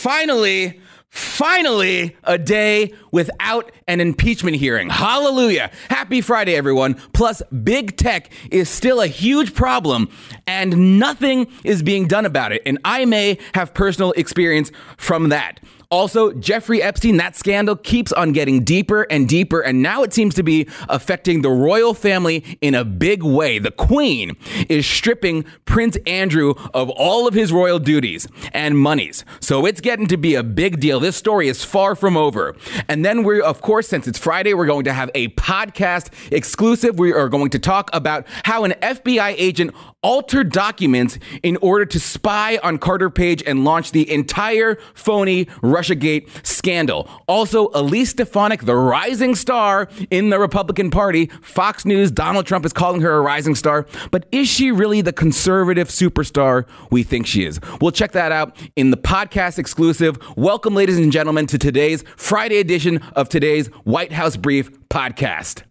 finally, finally, a day without an impeachment hearing. Hallelujah. Happy Friday, everyone. Plus, big tech is still a huge problem and nothing is being done about it. And I may have personal experience from that. Also, Jeffrey Epstein, that scandal keeps on getting deeper and deeper, and now it seems to be affecting the royal family in a big way. The Queen is stripping Prince Andrew of all of his royal duties and monies. So it's getting to be a big deal. This story is far from over. And then we're, of course, since it's Friday, we're going to have a podcast exclusive. We are going to talk about how an FBI agent altered documents in order to spy on Carter Page and launch the entire phony Russiagate scandal. Also, Elise Stefanik, the rising star in the Republican Party. Fox News, Donald Trump is calling her a rising star. But is she really the conservative superstar we think she is? We'll check that out in the podcast exclusive. Welcome, ladies and gentlemen, to today's Friday edition of today's White House Brief podcast.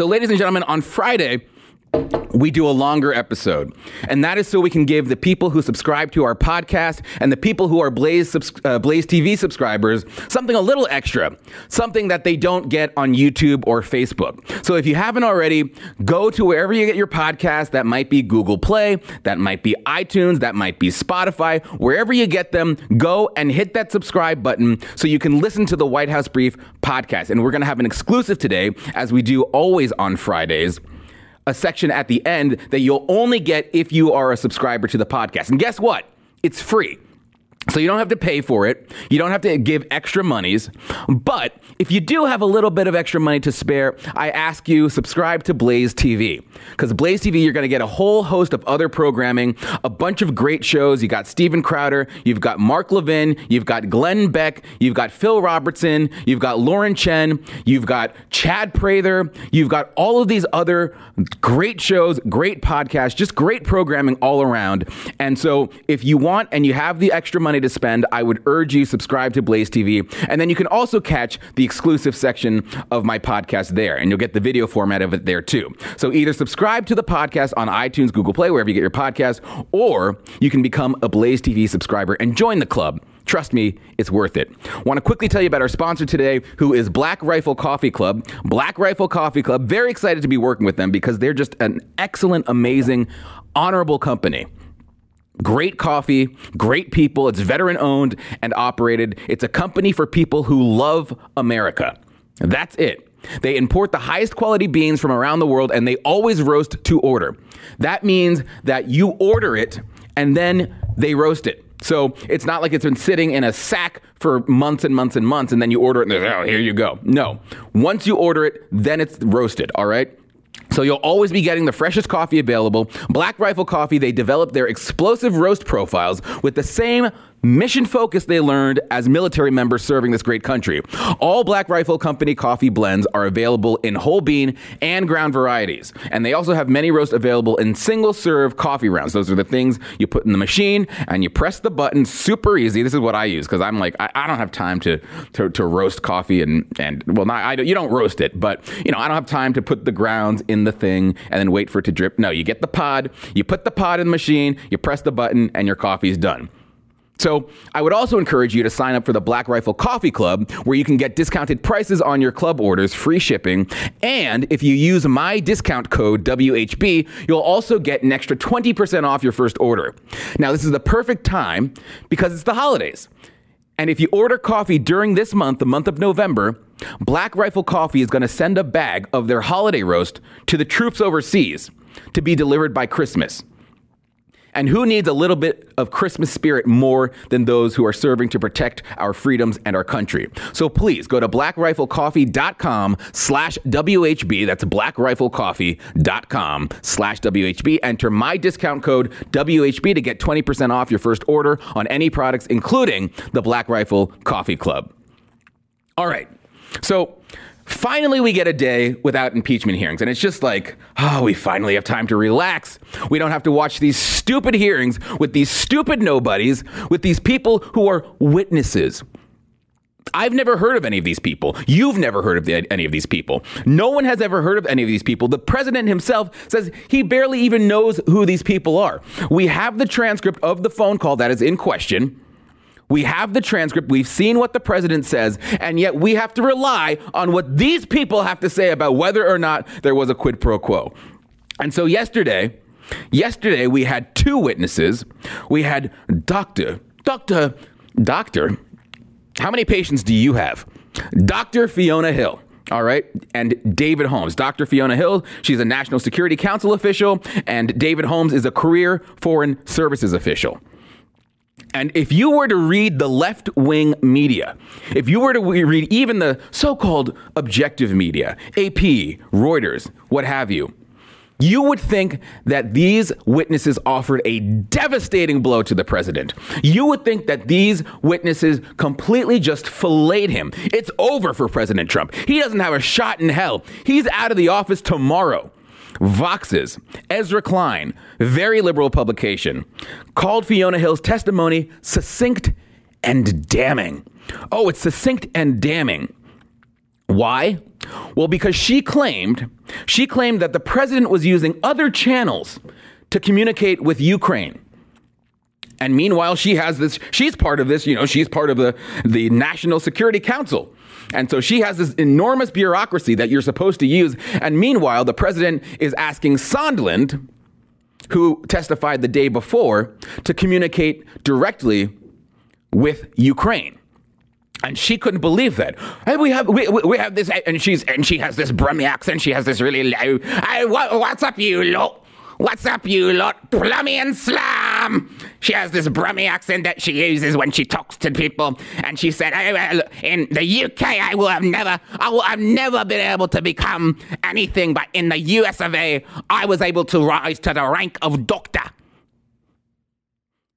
So, ladies and gentlemen, on Friday, we do a longer episode. And that is so we can give the people who subscribe to our podcast and the people who are Blaze, uh, Blaze TV subscribers something a little extra, something that they don't get on YouTube or Facebook. So if you haven't already, go to wherever you get your podcast. That might be Google Play, that might be iTunes, that might be Spotify. Wherever you get them, go and hit that subscribe button so you can listen to the White House Brief podcast. And we're going to have an exclusive today, as we do always on Fridays a section at the end that you'll only get if you are a subscriber to the podcast. And guess what? It's free. So you don't have to pay for it. You don't have to give extra monies. But if you do have a little bit of extra money to spare, I ask you subscribe to Blaze TV. Because Blaze TV, you're going to get a whole host of other programming, a bunch of great shows. You got Steven Crowder, you've got Mark Levin, you've got Glenn Beck, you've got Phil Robertson, you've got Lauren Chen, you've got Chad Prather, you've got all of these other great shows, great podcasts, just great programming all around. And so if you want and you have the extra money, money to spend, I would urge you subscribe to Blaze TV. And then you can also catch the exclusive section of my podcast there, and you'll get the video format of it there too. So either subscribe to the podcast on iTunes, Google Play, wherever you get your podcast, or you can become a Blaze TV subscriber and join the club. Trust me, it's worth it. Want to quickly tell you about our sponsor today, who is Black Rifle Coffee Club. Black Rifle Coffee Club, very excited to be working with them because they're just an excellent, amazing, honorable company. Great coffee, great people. It's veteran owned and operated. It's a company for people who love America. That's it. They import the highest quality beans from around the world and they always roast to order. That means that you order it and then they roast it. So it's not like it's been sitting in a sack for months and months and months and then you order it and oh, here you go. No. Once you order it, then it's roasted, all right? So you'll always be getting the freshest coffee available. Black Rifle Coffee, they develop their explosive roast profiles with the same mission focus they learned as military members serving this great country. All Black Rifle Company coffee blends are available in whole bean and ground varieties. And they also have many roasts available in single serve coffee rounds. Those are the things you put in the machine and you press the button super easy. This is what I use because I'm like, I, I, don't have time to, to, to, roast coffee and, and well, not, I, you don't roast it, but you know, I don't have time to put the grounds in the thing and then wait for it to drip. No, you get the pod, you put the pod in the machine, you press the button and your coffee's done. So, I would also encourage you to sign up for the Black Rifle Coffee Club, where you can get discounted prices on your club orders, free shipping, and if you use my discount code WHB, you'll also get an extra 20% off your first order. Now, this is the perfect time because it's the holidays. And if you order coffee during this month, the month of November, Black Rifle Coffee is going to send a bag of their holiday roast to the troops overseas to be delivered by Christmas. And who needs a little bit of Christmas spirit more than those who are serving to protect our freedoms and our country? So please go to blackriflecoffee.com slash WHB. That's blackriflecoffee.com slash WHB. Enter my discount code WHB to get 20% off your first order on any products, including the Black Rifle Coffee Club. All right. So Finally, we get a day without impeachment hearings. And it's just like, oh, we finally have time to relax. We don't have to watch these stupid hearings with these stupid nobodies, with these people who are witnesses. I've never heard of any of these people. You've never heard of the, any of these people. No one has ever heard of any of these people. The president himself says he barely even knows who these people are. We have the transcript of the phone call that is in question. We have the transcript. We've seen what the president says, and yet we have to rely on what these people have to say about whether or not there was a quid pro quo. And so yesterday, yesterday we had two witnesses. We had Dr. Dr. Doctor how many patients do you have? Dr. Fiona Hill. All right. And David Holmes. Dr. Fiona Hill, she's a National Security Council official, and David Holmes is a career foreign services official. And if you were to read the left wing media, if you were to read even the so called objective media, AP, Reuters, what have you, you would think that these witnesses offered a devastating blow to the president. You would think that these witnesses completely just filleted him. It's over for President Trump. He doesn't have a shot in hell. He's out of the office tomorrow. Vox's Ezra Klein, very liberal publication, called Fiona Hill's testimony succinct and damning. Oh, it's succinct and damning. Why? Well, because she claimed she claimed that the president was using other channels to communicate with Ukraine. And meanwhile, she has this, she's part of this, you know, she's part of the, the National Security Council. And so she has this enormous bureaucracy that you're supposed to use. And meanwhile, the president is asking Sondland, who testified the day before, to communicate directly with Ukraine and she couldn't believe that. Hey, we have we, we have this, and she's and she has this Brummie accent. She has this really. Hey, what, what's up, you lot? What's up, you lot? Plummy and slam. She has this Brummie accent that she uses when she talks to people, and she said, well, "In the UK, I will have never, I will have never been able to become anything, but in the US of A, I was able to rise to the rank of doctor."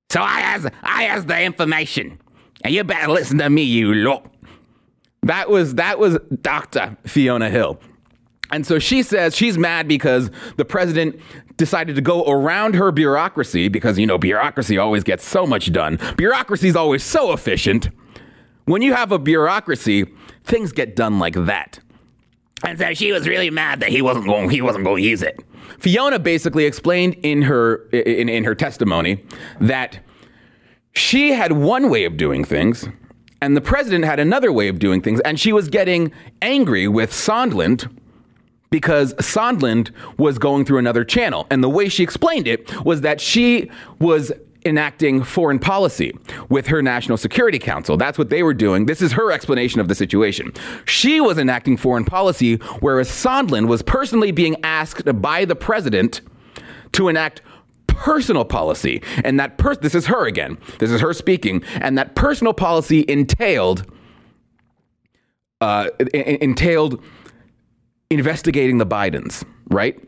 So I has I has the information. And you better listen to me, you lot. That was that was Dr. Fiona Hill. And so she says she's mad because the president decided to go around her bureaucracy because, you know, bureaucracy always gets so much done. Bureaucracy is always so efficient. When you have a bureaucracy, things get done like that. And so she was really mad that he wasn't going he wasn't going to use it. Fiona basically explained in her in, in her testimony that she had one way of doing things, and the president had another way of doing things, and she was getting angry with Sondland because Sondland was going through another channel. And the way she explained it was that she was enacting foreign policy with her National Security Council. That's what they were doing. This is her explanation of the situation. She was enacting foreign policy, whereas Sondland was personally being asked by the president to enact personal policy. And that per- this is her again. This is her speaking. And that personal policy entailed uh, entailed investigating the Bidens, right?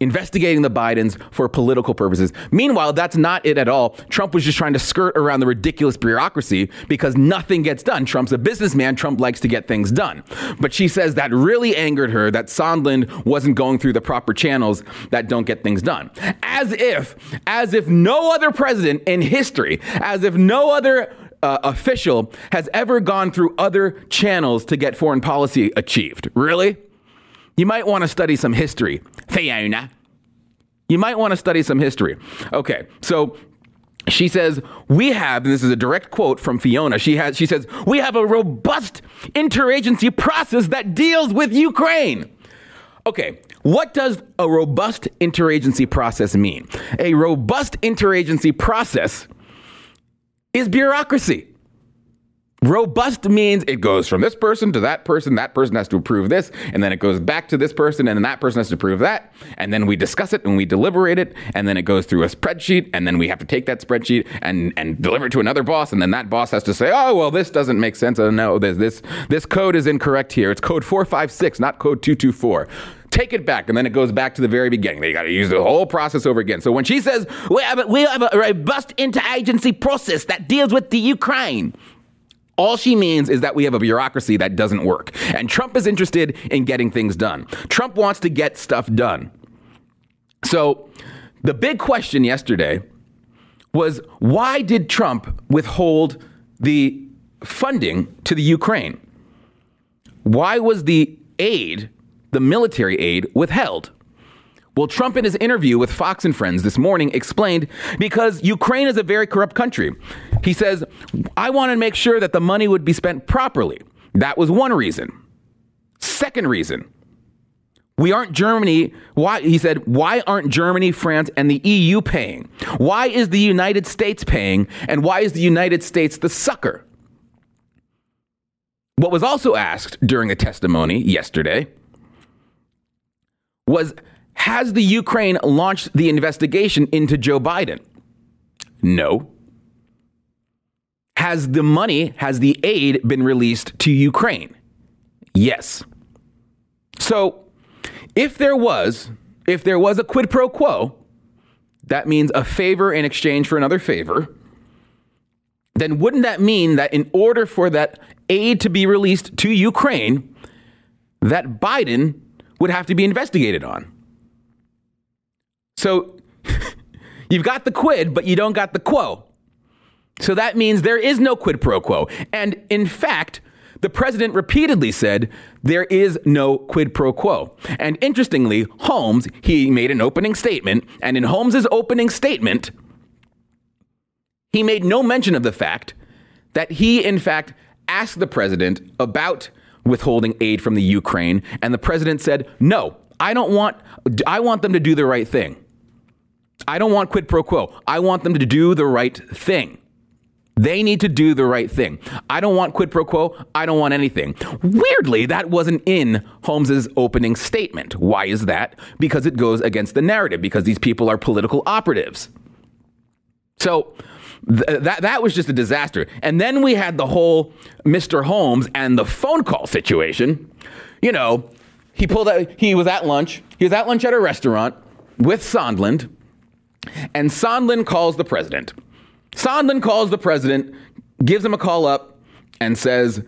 investigating the Bidens for political purposes. Meanwhile, that's not it at all. Trump was just trying to skirt around the ridiculous bureaucracy because nothing gets done. Trump's a businessman. Trump likes to get things done. But she says that really angered her that Sondland wasn't going through the proper channels that don't get things done. As if, as if no other president in history, as if no other uh, official has ever gone through other channels to get foreign policy achieved. Really? You might want to study some history, Fiona. You might want to study some history. Okay, so she says we have and this is a direct quote from fiona she has she says we have a robust interagency process that deals with ukraine okay what does a robust interagency process mean a robust interagency process is bureaucracy Robust means it goes from this person to that person. That person has to approve this, and then it goes back to this person, and then that person has to approve that. And then we discuss it and we deliberate it, and then it goes through a spreadsheet, and then we have to take that spreadsheet and, and deliver it to another boss, and then that boss has to say, "Oh, well, this doesn't make sense. Oh, no, this this this code is incorrect here. It's code four five six, not code two two four take it back, and then it goes back to the very beginning. They got to use the whole process over again. So when she says we have a, we have a robust interagency process that deals with the Ukraine, all she means is that we have a bureaucracy that doesn't work. And Trump is interested in getting things done. Trump wants to get stuff done. So the big question yesterday was why did Trump withhold the funding to the Ukraine? Why was the aid, the military aid, withheld? Well, Trump, in his interview with Fox and Friends this morning, explained because Ukraine is a very corrupt country. He says, I want to make sure that the money would be spent properly. That was one reason. Second reason, we aren't Germany. Why? He said, why aren't Germany, France, and the EU paying? Why is the United States paying? And why is the United States the sucker? What was also asked during a testimony yesterday was has the Ukraine launched the investigation into Joe Biden? No. Has the money, has the aid been released to Ukraine? Yes. So, if there was, if there was a quid pro quo, that means a favor in exchange for another favor, then wouldn't that mean that in order for that aid to be released to Ukraine, that Biden would have to be investigated on? So you've got the quid, but you don't got the quo. So that means there is no quid pro quo. And in fact, the president repeatedly said there is no quid pro quo. And interestingly, Holmes, he made an opening statement, and in Holmes's opening statement, he made no mention of the fact that he, in fact, asked the president about withholding aid from the Ukraine, and the president said, "No, I don't want I want them to do the right thing." I don't want quid pro quo. I want them to do the right thing. They need to do the right thing. I don't want quid pro quo. I don't want anything. Weirdly, that wasn't in Holmes's opening statement. Why is that? Because it goes against the narrative, because these people are political operatives. So th- that, that was just a disaster. And then we had the whole Mr. Holmes and the phone call situation. You know, he pulled out, he was at lunch. He was at lunch at a restaurant with Sondland and Sondland calls the president. Sondland calls the president, gives him a call up, and says,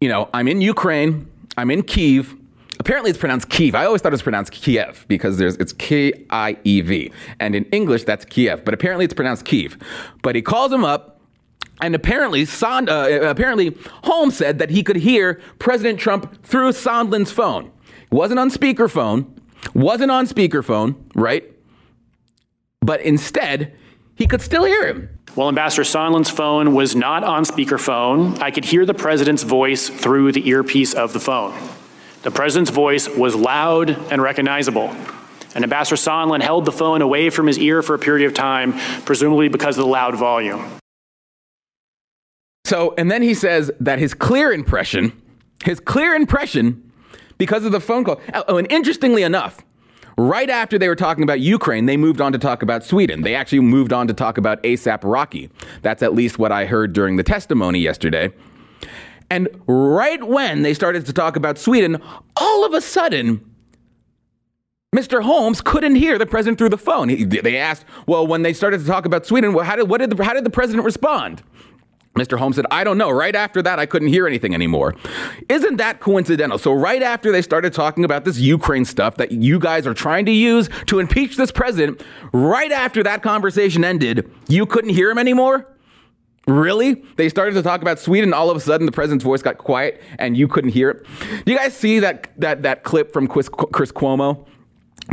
You know, I'm in Ukraine, I'm in Kiev. Apparently, it's pronounced Kiev. I always thought it was pronounced Kiev because there's it's K I E V, and in English that's Kiev, but apparently it's pronounced Kiev. But he calls him up, and apparently, Sond, uh, apparently Holmes said that he could hear President Trump through Sondland's phone. Wasn't on speakerphone, wasn't on speakerphone, right? but instead, he could still hear him. While Ambassador Sondland's phone was not on speakerphone, I could hear the president's voice through the earpiece of the phone. The president's voice was loud and recognizable. And Ambassador Sondland held the phone away from his ear for a period of time, presumably because of the loud volume. So, and then he says that his clear impression, his clear impression, because of the phone call. Oh, and interestingly enough, Right after they were talking about Ukraine, they moved on to talk about Sweden. They actually moved on to talk about ASAP Rocky. That's at least what I heard during the testimony yesterday. And right when they started to talk about Sweden, all of a sudden, Mr. Holmes couldn't hear the president through the phone. He, they asked, well, when they started to talk about Sweden, well, how did, what did the, how did the president respond? Mr. Holmes said, I don't know. Right after that, I couldn't hear anything anymore. Isn't that coincidental? So, right after they started talking about this Ukraine stuff that you guys are trying to use to impeach this president, right after that conversation ended, you couldn't hear him anymore? Really? They started to talk about Sweden. All of a sudden, the president's voice got quiet, and you couldn't hear it. Do you guys see that that that clip from Chris, Chris Cuomo?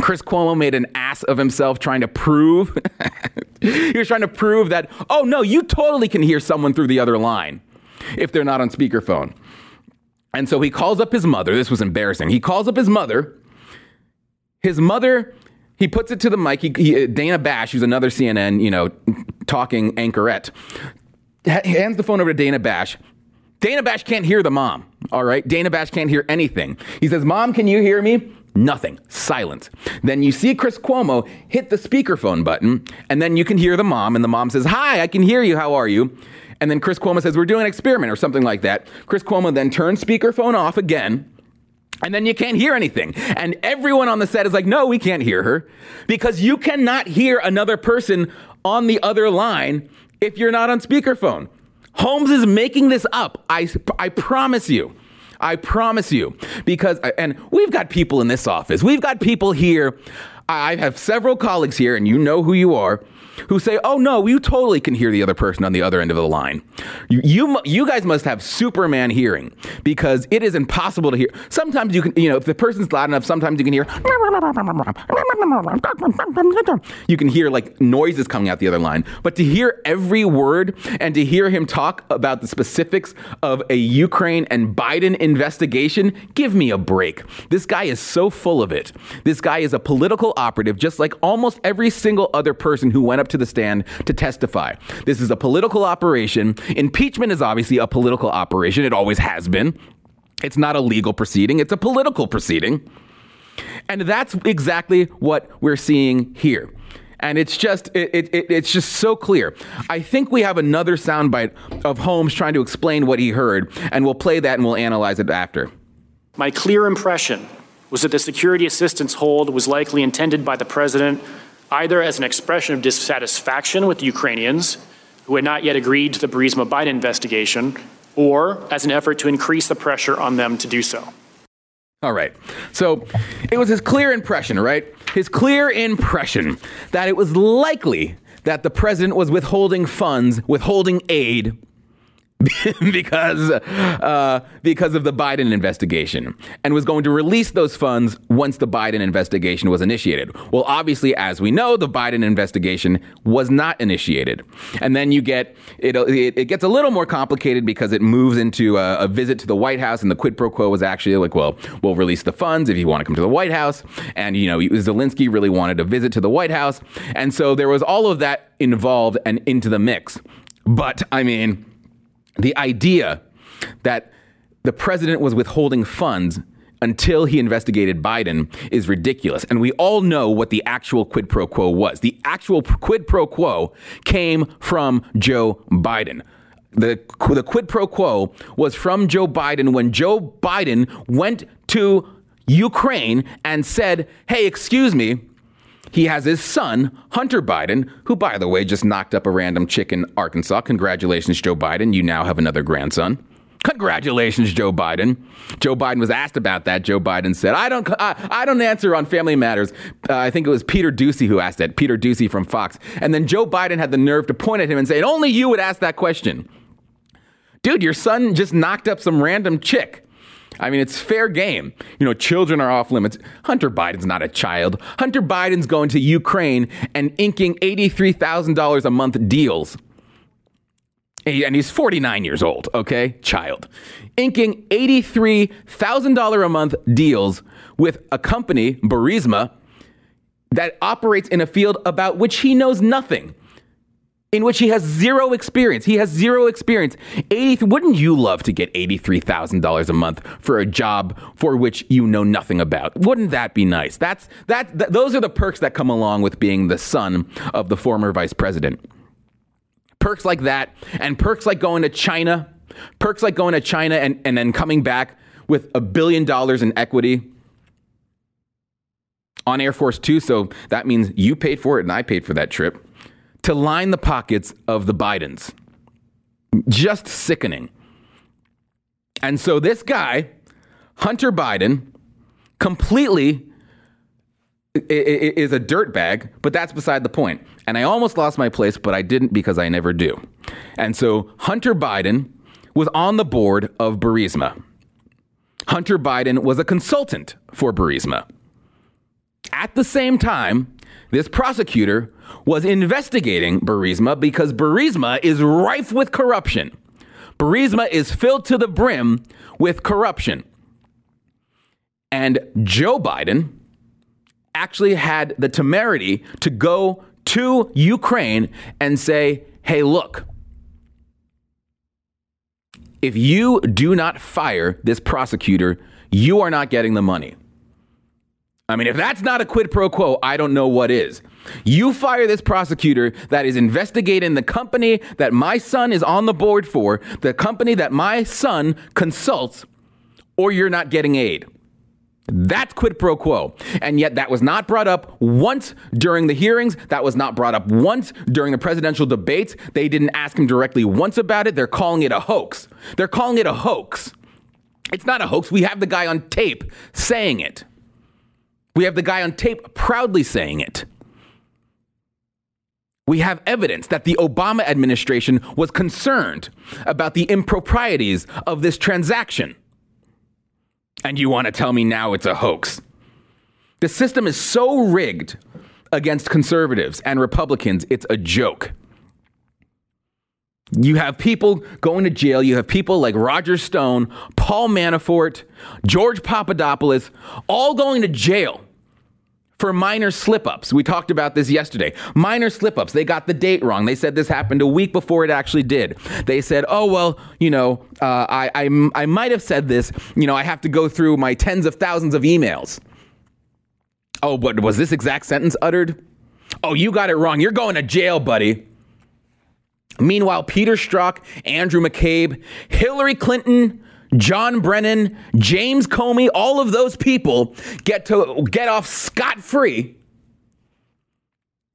Chris Cuomo made an ass of himself trying to prove he was trying to prove that oh no you totally can hear someone through the other line if they're not on speakerphone. And so he calls up his mother. This was embarrassing. He calls up his mother. His mother he puts it to the mic. He, he, uh, dana bash who's another cnn you know talking anchorette hands the phone over to dana bash. Dana bash can't hear the mom all right? Dana bash can't hear anything. He says mom can you hear me Nothing. Silent. Then you see Chris Cuomo hit the speakerphone button, and then you can hear the mom, and the mom says, Hi, I can hear you. How are you? And then Chris Cuomo says, We're doing an experiment or something like that. Chris Cuomo then turns speakerphone off again. And then you can't hear anything. And everyone on the set is like, no, we can't hear her. Because you cannot hear another person on the other line if you're not on speakerphone. Holmes is making this up. I, I promise you. I promise you. Because, and we've got people in this office, we've got people here. I have several colleagues here, and you know who you are, who say, "Oh no, you totally can hear the other person on the other end of the line." You, you, you guys must have Superman hearing because it is impossible to hear. Sometimes you can, you know, if the person's loud enough, sometimes you can hear. You can hear like noises coming out the other line, but to hear every word and to hear him talk about the specifics of a Ukraine and Biden investigation, give me a break. This guy is so full of it. This guy is a political operative, just like almost every single other person who went up to the stand to testify. This is a political operation. Impeachment is obviously a political operation, it always has been. It's not a legal proceeding, it's a political proceeding. And that's exactly what we're seeing here. And it's just it, it, it's just so clear. I think we have another soundbite of Holmes trying to explain what he heard, and we'll play that and we'll analyze it after. My clear impression was that the security assistance hold was likely intended by the president either as an expression of dissatisfaction with the Ukrainians, who had not yet agreed to the Burisma Biden investigation, or as an effort to increase the pressure on them to do so. All right. So it was his clear impression, right? His clear impression that it was likely that the president was withholding funds, withholding aid because uh, because of the Biden investigation, and was going to release those funds once the Biden investigation was initiated. Well, obviously, as we know, the Biden investigation was not initiated, and then you get it. It, it gets a little more complicated because it moves into a, a, visit to the White House, and the quid pro quo was actually like, well, we'll release the funds if you want to come to the White House, and you know, Zelensky really wanted a visit to the White House, and so there was all of that involved and into the mix. But I mean the idea that the president was withholding funds until he investigated Biden is ridiculous. And we all know what the actual quid pro quo was. The actual quid pro quo came from Joe Biden. The, the quid pro quo was from Joe Biden when Joe Biden went to Ukraine and said, Hey, excuse me, he has his son, Hunter Biden, who, by the way, just knocked up a random chick in Arkansas. Congratulations, Joe Biden. You now have another grandson. Congratulations, Joe Biden. Joe Biden was asked about that. Joe Biden said, "I don't, I, I don't answer on family matters." Uh, I think it was Peter Doocy who asked that. Peter Doocy from Fox. And then Joe Biden had the nerve to point at him and say, "Only you would ask that question." Dude, your son just knocked up some random chick. I mean, it's fair game. You know, children are off limits. Hunter Biden's not a child. Hunter Biden's going to Ukraine and inking $83,000 a month deals. And he's 49 years old, okay? Child. Inking $83,000 a month deals with a company, Burisma, that operates in a field about which he knows nothing in which he has zero experience. He has zero experience. 80, wouldn't you love to get $83,000 a month for a job for which you know nothing about? Wouldn't that be nice? That's that, those are the perks that come along with being the son of the former vice president. Perks like that and perks like going to China, perks like going to China and, and then coming back with a billion dollars in equity on Air Force 2, so that means you paid for it and I paid for that trip to line the pockets of the Bidens. Just sickening. And so this guy, Hunter Biden, completely is a dirtbag, but that's beside the point. And I almost lost my place, but I didn't because I never do. And so Hunter Biden was on the board of Burisma. Hunter Biden was a consultant for Burisma. At the same time, this prosecutor was investigating Burisma because Burisma is rife with corruption. Burisma is filled to the brim with corruption. And Joe Biden actually had the temerity to go to Ukraine and say, hey, look, if you do not fire this prosecutor, you are not getting the money. I mean, if that's not a quid pro quo, I don't know what is. You fire this prosecutor that is investigating the company that my son is on the board for, the company that my son consults, or you're not getting aid. That's quid pro quo. And yet, that was not brought up once during the hearings. That was not brought up once during the presidential debates. They didn't ask him directly once about it. They're calling it a hoax. They're calling it a hoax. It's not a hoax. We have the guy on tape saying it. We have the guy on tape proudly saying it. We have evidence that the Obama administration was concerned about the improprieties of this transaction. And you want to tell me now it's a hoax? The system is so rigged against conservatives and Republicans, it's a joke. You have people going to jail. You have people like Roger Stone, Paul Manafort, George Papadopoulos, all going to jail for minor slip ups. We talked about this yesterday. Minor slip ups. They got the date wrong. They said this happened a week before it actually did. They said, oh, well, you know, uh, I, I, I might have said this. You know, I have to go through my tens of thousands of emails. Oh, but was this exact sentence uttered? Oh, you got it wrong. You're going to jail, buddy. Meanwhile, Peter Strzok, Andrew McCabe, Hillary Clinton, John Brennan, James Comey, all of those people get to get off scot free,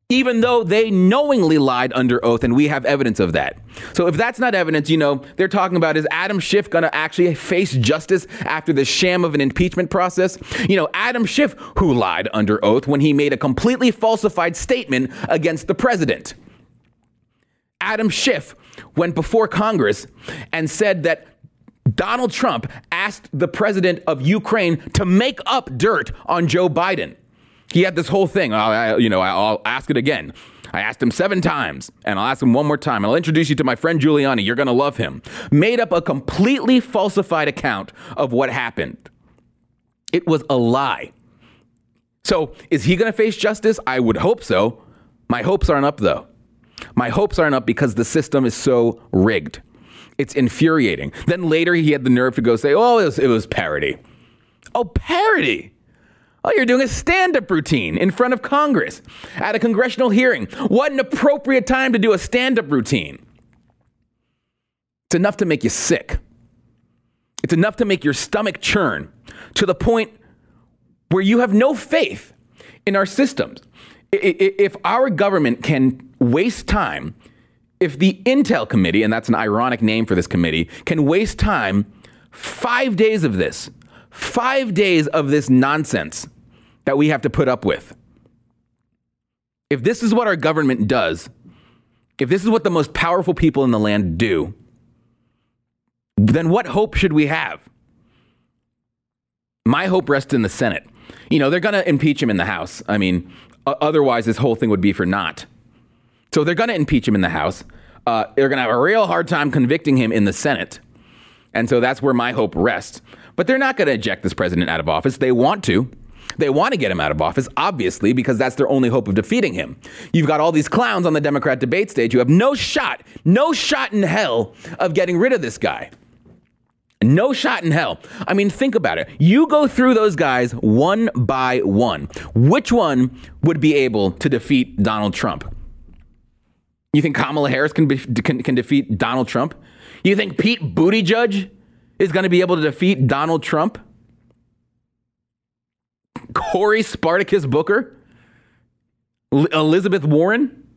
even though they knowingly lied under oath, and we have evidence of that. So, if that's not evidence, you know, they're talking about is Adam Schiff going to actually face justice after the sham of an impeachment process? You know, Adam Schiff, who lied under oath when he made a completely falsified statement against the president. Adam Schiff went before Congress and said that Donald Trump asked the president of Ukraine to make up dirt on Joe Biden. He had this whole thing. I, you know, I'll ask it again. I asked him seven times, and I'll ask him one more time. I'll introduce you to my friend Giuliani. You're going to love him. Made up a completely falsified account of what happened. It was a lie. So, is he going to face justice? I would hope so. My hopes aren't up, though. My hopes aren't up because the system is so rigged. It's infuriating. Then later he had the nerve to go say, oh, it was, it was parody. Oh, parody. Oh, you're doing a stand up routine in front of Congress at a congressional hearing. What an appropriate time to do a stand up routine. It's enough to make you sick. It's enough to make your stomach churn to the point where you have no faith in our systems. If our government can waste time if the Intel Committee, and that's an ironic name for this committee, can waste time five days of this, five days of this nonsense that we have to put up with. If this is what our government does, if this is what the most powerful people in the land do, then what hope should we have? My hope rests in the Senate. You know, they're going to impeach him in the House. I mean, otherwise, this whole thing would be for naught. So they're going to impeach him in the House. Uh, they're going to have a real hard time convicting him in the Senate. And so that's where my hope rests. But they're not going to eject this president out of office. They want to. They want to get him out of office, obviously, because that's their only hope of defeating him. You've got all these clowns on the Democrat debate stage who have no shot, no shot in hell of getting rid of this guy. No shot in hell. I mean, think about it. You go through those guys one by one. Which one would be able to defeat Donald Trump? You think Kamala Harris can, be, can, can defeat Donald Trump? You think Pete Buttigieg is going to be able to defeat Donald Trump? Cory Spartacus Booker? Elizabeth Warren?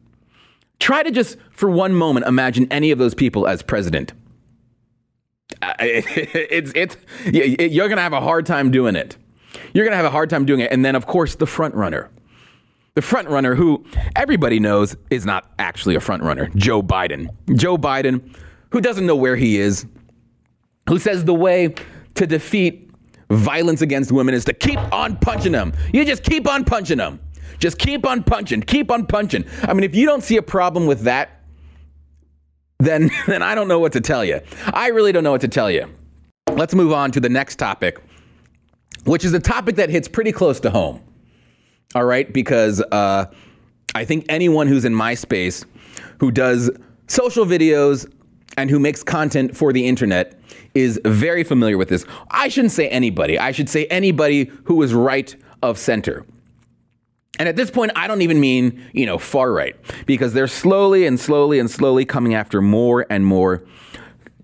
Try to just, for one moment, imagine any of those people as president. It's, it's, you're going to have a hard time doing it. You're going to have a hard time doing it. And then, of course, the front runner the front runner who everybody knows is not actually a front runner, Joe Biden. Joe Biden, who doesn't know where he is, who says the way to defeat violence against women is to keep on punching them. You just keep on punching them. Just keep on punching, keep on punching. I mean, if you don't see a problem with that, then then I don't know what to tell you. I really don't know what to tell you. Let's move on to the next topic, which is a topic that hits pretty close to home all right? Because uh, I think anyone who's in my space who does social videos and who makes content for the internet is very familiar with this. I shouldn't say anybody, I should say anybody who is right of center. And at this point, I don't even mean, you know, far right, because they're slowly and slowly and slowly coming after more and more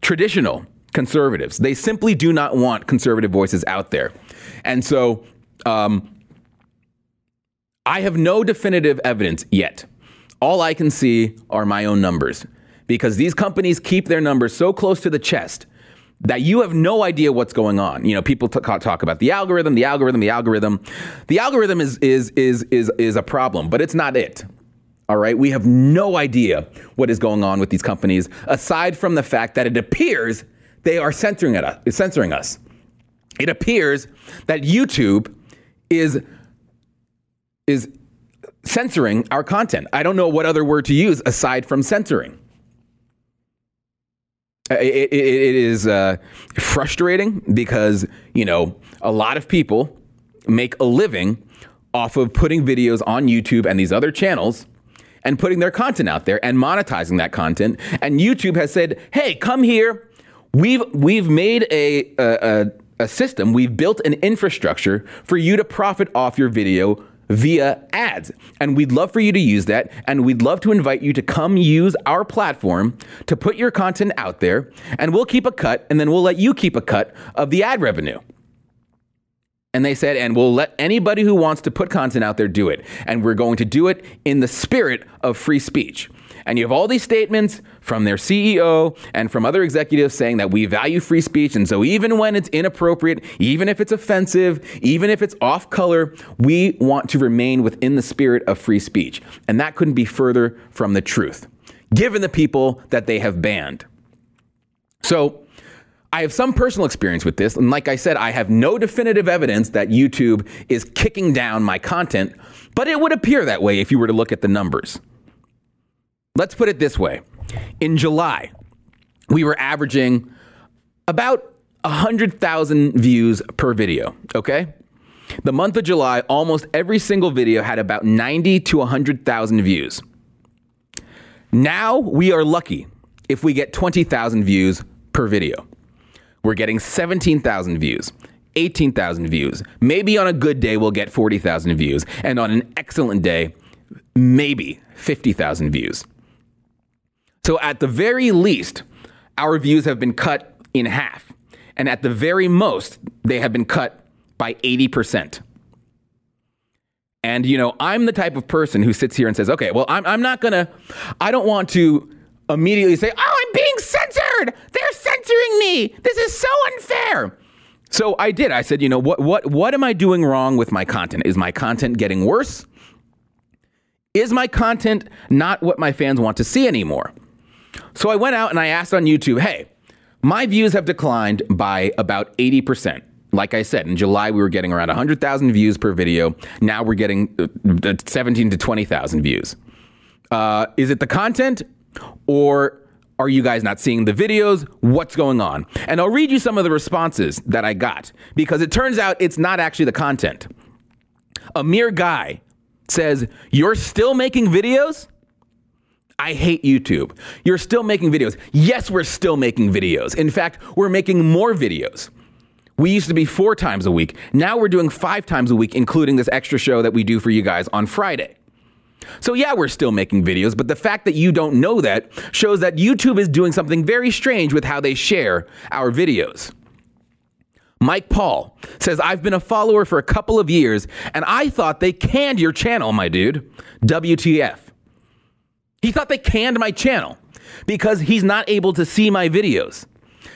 traditional conservatives. They simply do not want conservative voices out there. And so, um, I have no definitive evidence yet. All I can see are my own numbers because these companies keep their numbers so close to the chest that you have no idea what's going on. You know, people talk about the algorithm, the algorithm, the algorithm. The algorithm is is is is is a problem, but it's not it. All right, we have no idea what is going on with these companies aside from the fact that it appears they are censoring us. Uh, censoring us. It appears that YouTube is is censoring our content. I don't know what other word to use aside from censoring. It, it, it is uh, frustrating because you know a lot of people make a living off of putting videos on YouTube and these other channels and putting their content out there and monetizing that content. And YouTube has said, "Hey, come here. We've we've made a a, a system. We've built an infrastructure for you to profit off your video." Via ads. And we'd love for you to use that. And we'd love to invite you to come use our platform to put your content out there. And we'll keep a cut, and then we'll let you keep a cut of the ad revenue. And they said, and we'll let anybody who wants to put content out there do it. And we're going to do it in the spirit of free speech. And you have all these statements from their CEO and from other executives saying that we value free speech. And so even when it's inappropriate, even if it's offensive, even if it's off color, we want to remain within the spirit of free speech. And that couldn't be further from the truth, given the people that they have banned. So, I have some personal experience with this, and like I said, I have no definitive evidence that YouTube is kicking down my content, but it would appear that way if you were to look at the numbers. Let's put it this way in July, we were averaging about 100,000 views per video, okay? The month of July, almost every single video had about 90 to 100,000 views. Now we are lucky if we get 20,000 views per video. We're getting 17,000 views, 18,000 views. Maybe on a good day, we'll get 40,000 views. And on an excellent day, maybe 50,000 views. So at the very least, our views have been cut in half. And at the very most, they have been cut by 80%. And, you know, I'm the type of person who sits here and says, okay, well, I'm, I'm not to, I don't want to immediately say, oh, I'm being censored. They're censoring me. This is so unfair. So I did. I said, you know, what, what, what am I doing wrong with my content? Is my content getting worse? Is my content not what my fans want to see anymore? So I went out and I asked on YouTube, hey, my views have declined by about 80%. Like I said, in July, we were getting around 100,000 views per video. Now we're getting uh, 17 to 20,000 views. Uh, is it the content or are you guys not seeing the videos? What's going on? And I'll read you some of the responses that I got because it turns out it's not actually the content. Amir Guy says, You're still making videos? I hate YouTube. You're still making videos. Yes, we're still making videos. In fact, we're making more videos. We used to be four times a week. Now we're doing five times a week, including this extra show that we do for you guys on Friday. So, yeah, we're still making videos, but the fact that you don't know that shows that YouTube is doing something very strange with how they share our videos. Mike Paul says, I've been a follower for a couple of years and I thought they canned your channel, my dude. WTF. He thought they canned my channel because he's not able to see my videos,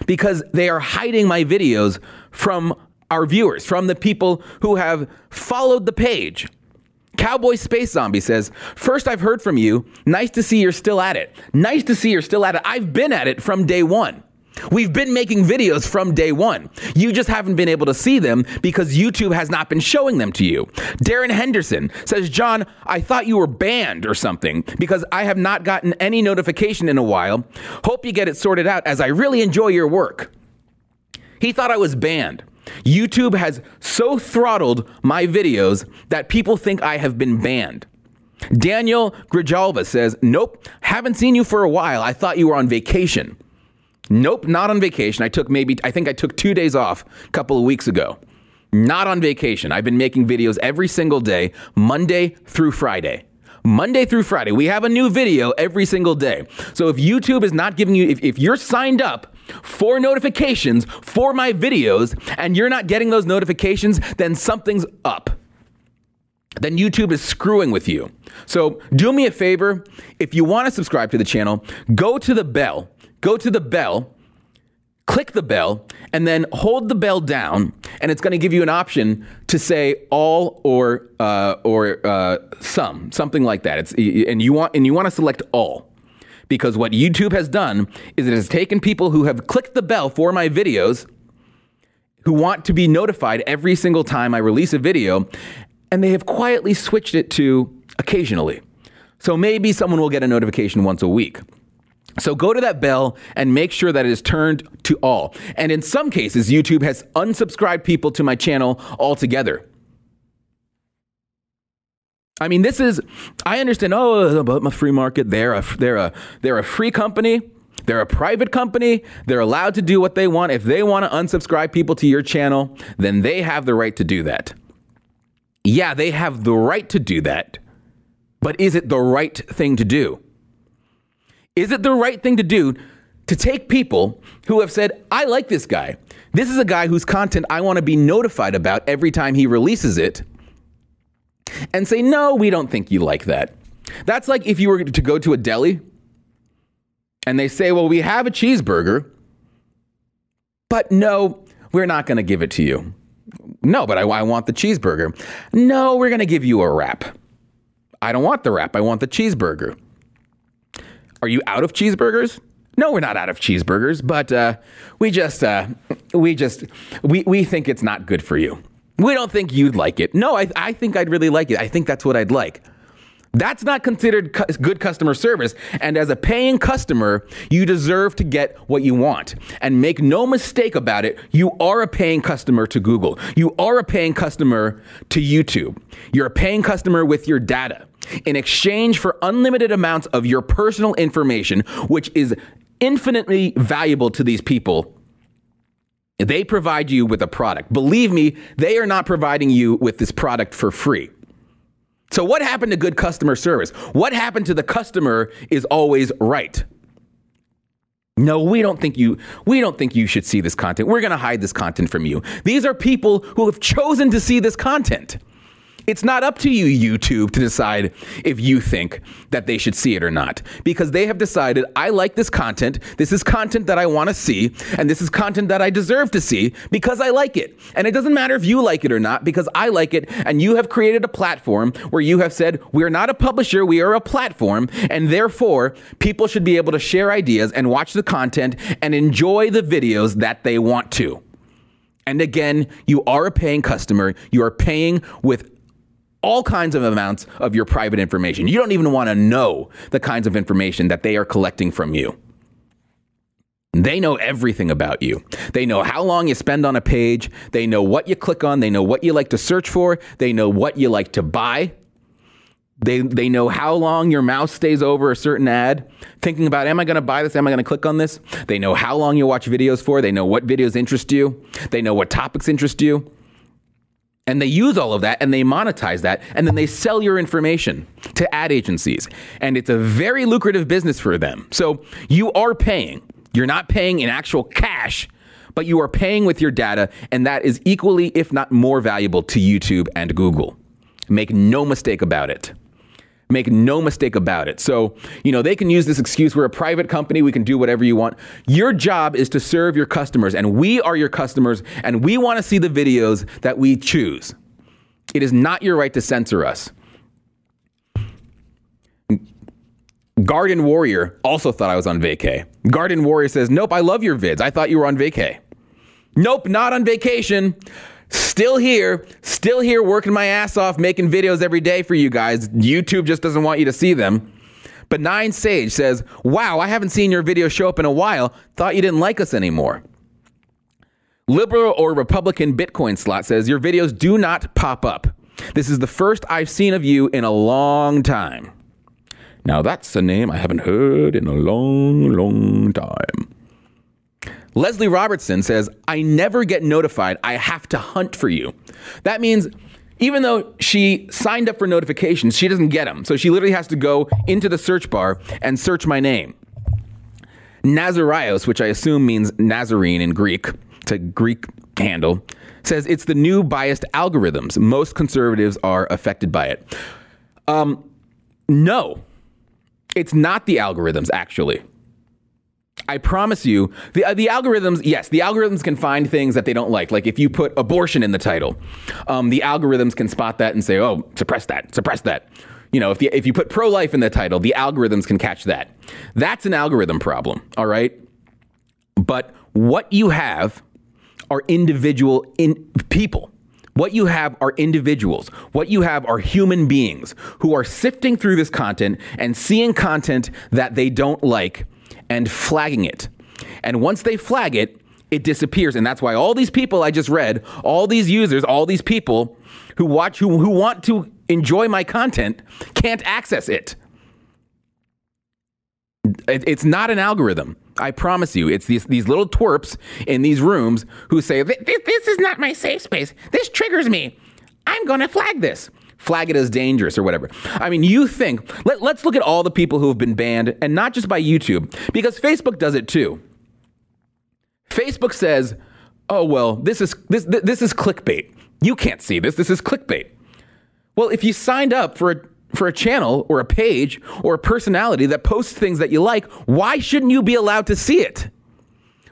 because they are hiding my videos from our viewers, from the people who have followed the page. Cowboy Space Zombie says, First, I've heard from you. Nice to see you're still at it. Nice to see you're still at it. I've been at it from day one. We've been making videos from day one. You just haven't been able to see them because YouTube has not been showing them to you. Darren Henderson says, Jon, I thought you were banned or something because I have not gotten any notification in a while. Hope you get it sorted out as I really enjoy your work. He thought I was banned. YouTube has so throttled my videos that people think I have been banned. Daniel Grijalva says, Nope, haven't seen you for a while. I thought you were on vacation. Nope, not on vacation. I took maybe, I think I took two days off a couple of weeks ago. Not on vacation. I've been making videos every single day, Monday through Friday. Monday through Friday. We have a new video every single day. So if YouTube is not giving you, if, if you're signed up for notifications for my videos and you're not getting those notifications, then something's up. Then YouTube is screwing with you. So do me a favor. If you want to subscribe to the channel, go to the bell go to the bell, click the bell and then hold the bell down and it's going to give you an option to say all or uh, or uh, some something like that. It's and you want and you want to select all. Because what youtube has done is it has taken people who have clicked the bell for my videos who want to be notified every single time i release a video and they have quietly switched it to occasionally. So maybe someone will get a notification once a week so go to that bell and make sure that it is turned to all. And in some cases, YouTube has unsubscribed people to my channel altogether. I mean, this is, I understand, oh, uh, about my free market, they're a, they're, a, they're a free company. They're a private company. They're allowed to do what they want. If they want to unsubscribe people to your channel, then they have the right to do that. Yeah, they have the right to do that. But is it the right thing to do? Is it the right thing to do to take people who have said, I like this guy? This is a guy whose content I want to be notified about every time he releases it, and say, No, we don't think you like that. That's like if you were to go to a deli and they say, Well, we have a cheeseburger, but no, we're not going to give it to you. No, but I, I want the cheeseburger. No, we're going to give you a wrap. I don't want the wrap, I want the cheeseburger. Are you out of cheeseburgers? No, we're not out of cheeseburgers, but uh, we just uh, we just we we think it's not good for you. We don't think you'd like it. No, I I think I'd really like it. I think that's what I'd like. That's not considered cu- good customer service. And as a paying customer, you deserve to get what you want. And make no mistake about it, you are a paying customer to Google. You are a paying customer to YouTube. You're a paying customer with your data in exchange for unlimited amounts of your personal information, which is infinitely valuable to these people. They provide you with a product. Believe me, they are not providing you with this product for free. So, what happened to good customer service? What happened to the customer is always right. No, we don't think you we don't think you should see this content. We're going to hide this content from you. These are people who have chosen to see this content. It's not up to you, YouTube, to decide if you think that they should see it or not, because they have decided, I like this content. This is content that I want to see, and this is content that I deserve to see because I like it. And it doesn't matter if you like it or not, because I like it, and you have created a platform where you have said, we're not a publisher, we are a platform, and therefore, people should be able to share ideas and watch the content and enjoy the videos that they want to. And again, you are a paying customer. You are paying with all kinds of amounts of your private information. You don't even want to know the kinds of information that they are collecting from you. They know everything about you. They know how long you spend on a page. They know what you click on. They know what you like to search for. They know what you like to buy. They, they know how long your mouse stays over a certain ad, thinking about, am I going to buy this? Am I going to click on this? They know how long you watch videos for. They know what videos interest you. They know what topics interest you. And they use all of that and they monetize that and then they sell your information to ad agencies. And it's a very lucrative business for them. So you are paying. You're not paying in actual cash, but you are paying with your data. And that is equally, if not more valuable to YouTube and Google. Make no mistake about it. Make no mistake about it. So, you know, they can use this excuse we're a private company, we can do whatever you want. Your job is to serve your customers, and we are your customers, and we want to see the videos that we choose. It is not your right to censor us. Garden Warrior also thought I was on vacay. Garden Warrior says, Nope, I love your vids. I thought you were on vacay. Nope, not on vacation. Still here, still here working my ass off making videos every day for you guys. YouTube just doesn't want you to see them. But Nine Sage says, Wow, I haven't seen your video show up in a while. Thought you didn't like us anymore. Liberal or Republican Bitcoin slot says, Your videos do not pop up. This is the first I've seen of you in a long time. Now, that's a name I haven't heard in a long, long time. Leslie Robertson says, I never get notified. I have to hunt for you. That means even though she signed up for notifications, she doesn't get them. So she literally has to go into the search bar and search my name. Nazarios, which I assume means Nazarene in Greek, it's a Greek handle, says it's the new biased algorithms. Most conservatives are affected by it. Um, no, it's not the algorithms, actually. I promise you, the, uh, the algorithms, yes, the algorithms can find things that they don't like. Like if you put abortion in the title, um, the algorithms can spot that and say, oh, suppress that, suppress that. You know, if, the, if you put pro life in the title, the algorithms can catch that. That's an algorithm problem, all right? But what you have are individual in people. What you have are individuals. What you have are human beings who are sifting through this content and seeing content that they don't like and flagging it. And once they flag it, it disappears. And that's why all these people I just read, all these users, all these people who watch, who, who want to enjoy my content can't access it. it it's not an algorithm. I promise you, it's these, these little twerps in these rooms who say, this, this is not my safe space. This triggers me. I'm going to flag this flag it as dangerous or whatever. I mean, you think, let, us look at all the people who have been banned, and not just by YouTube, because Facebook does it too. Facebook says, oh, well, this is, this, this is clickbait. You can't see this. This is clickbait. Well, if you signed up for a, for a channel or a page or a personality that posts things that you like, why shouldn't you be allowed to see it?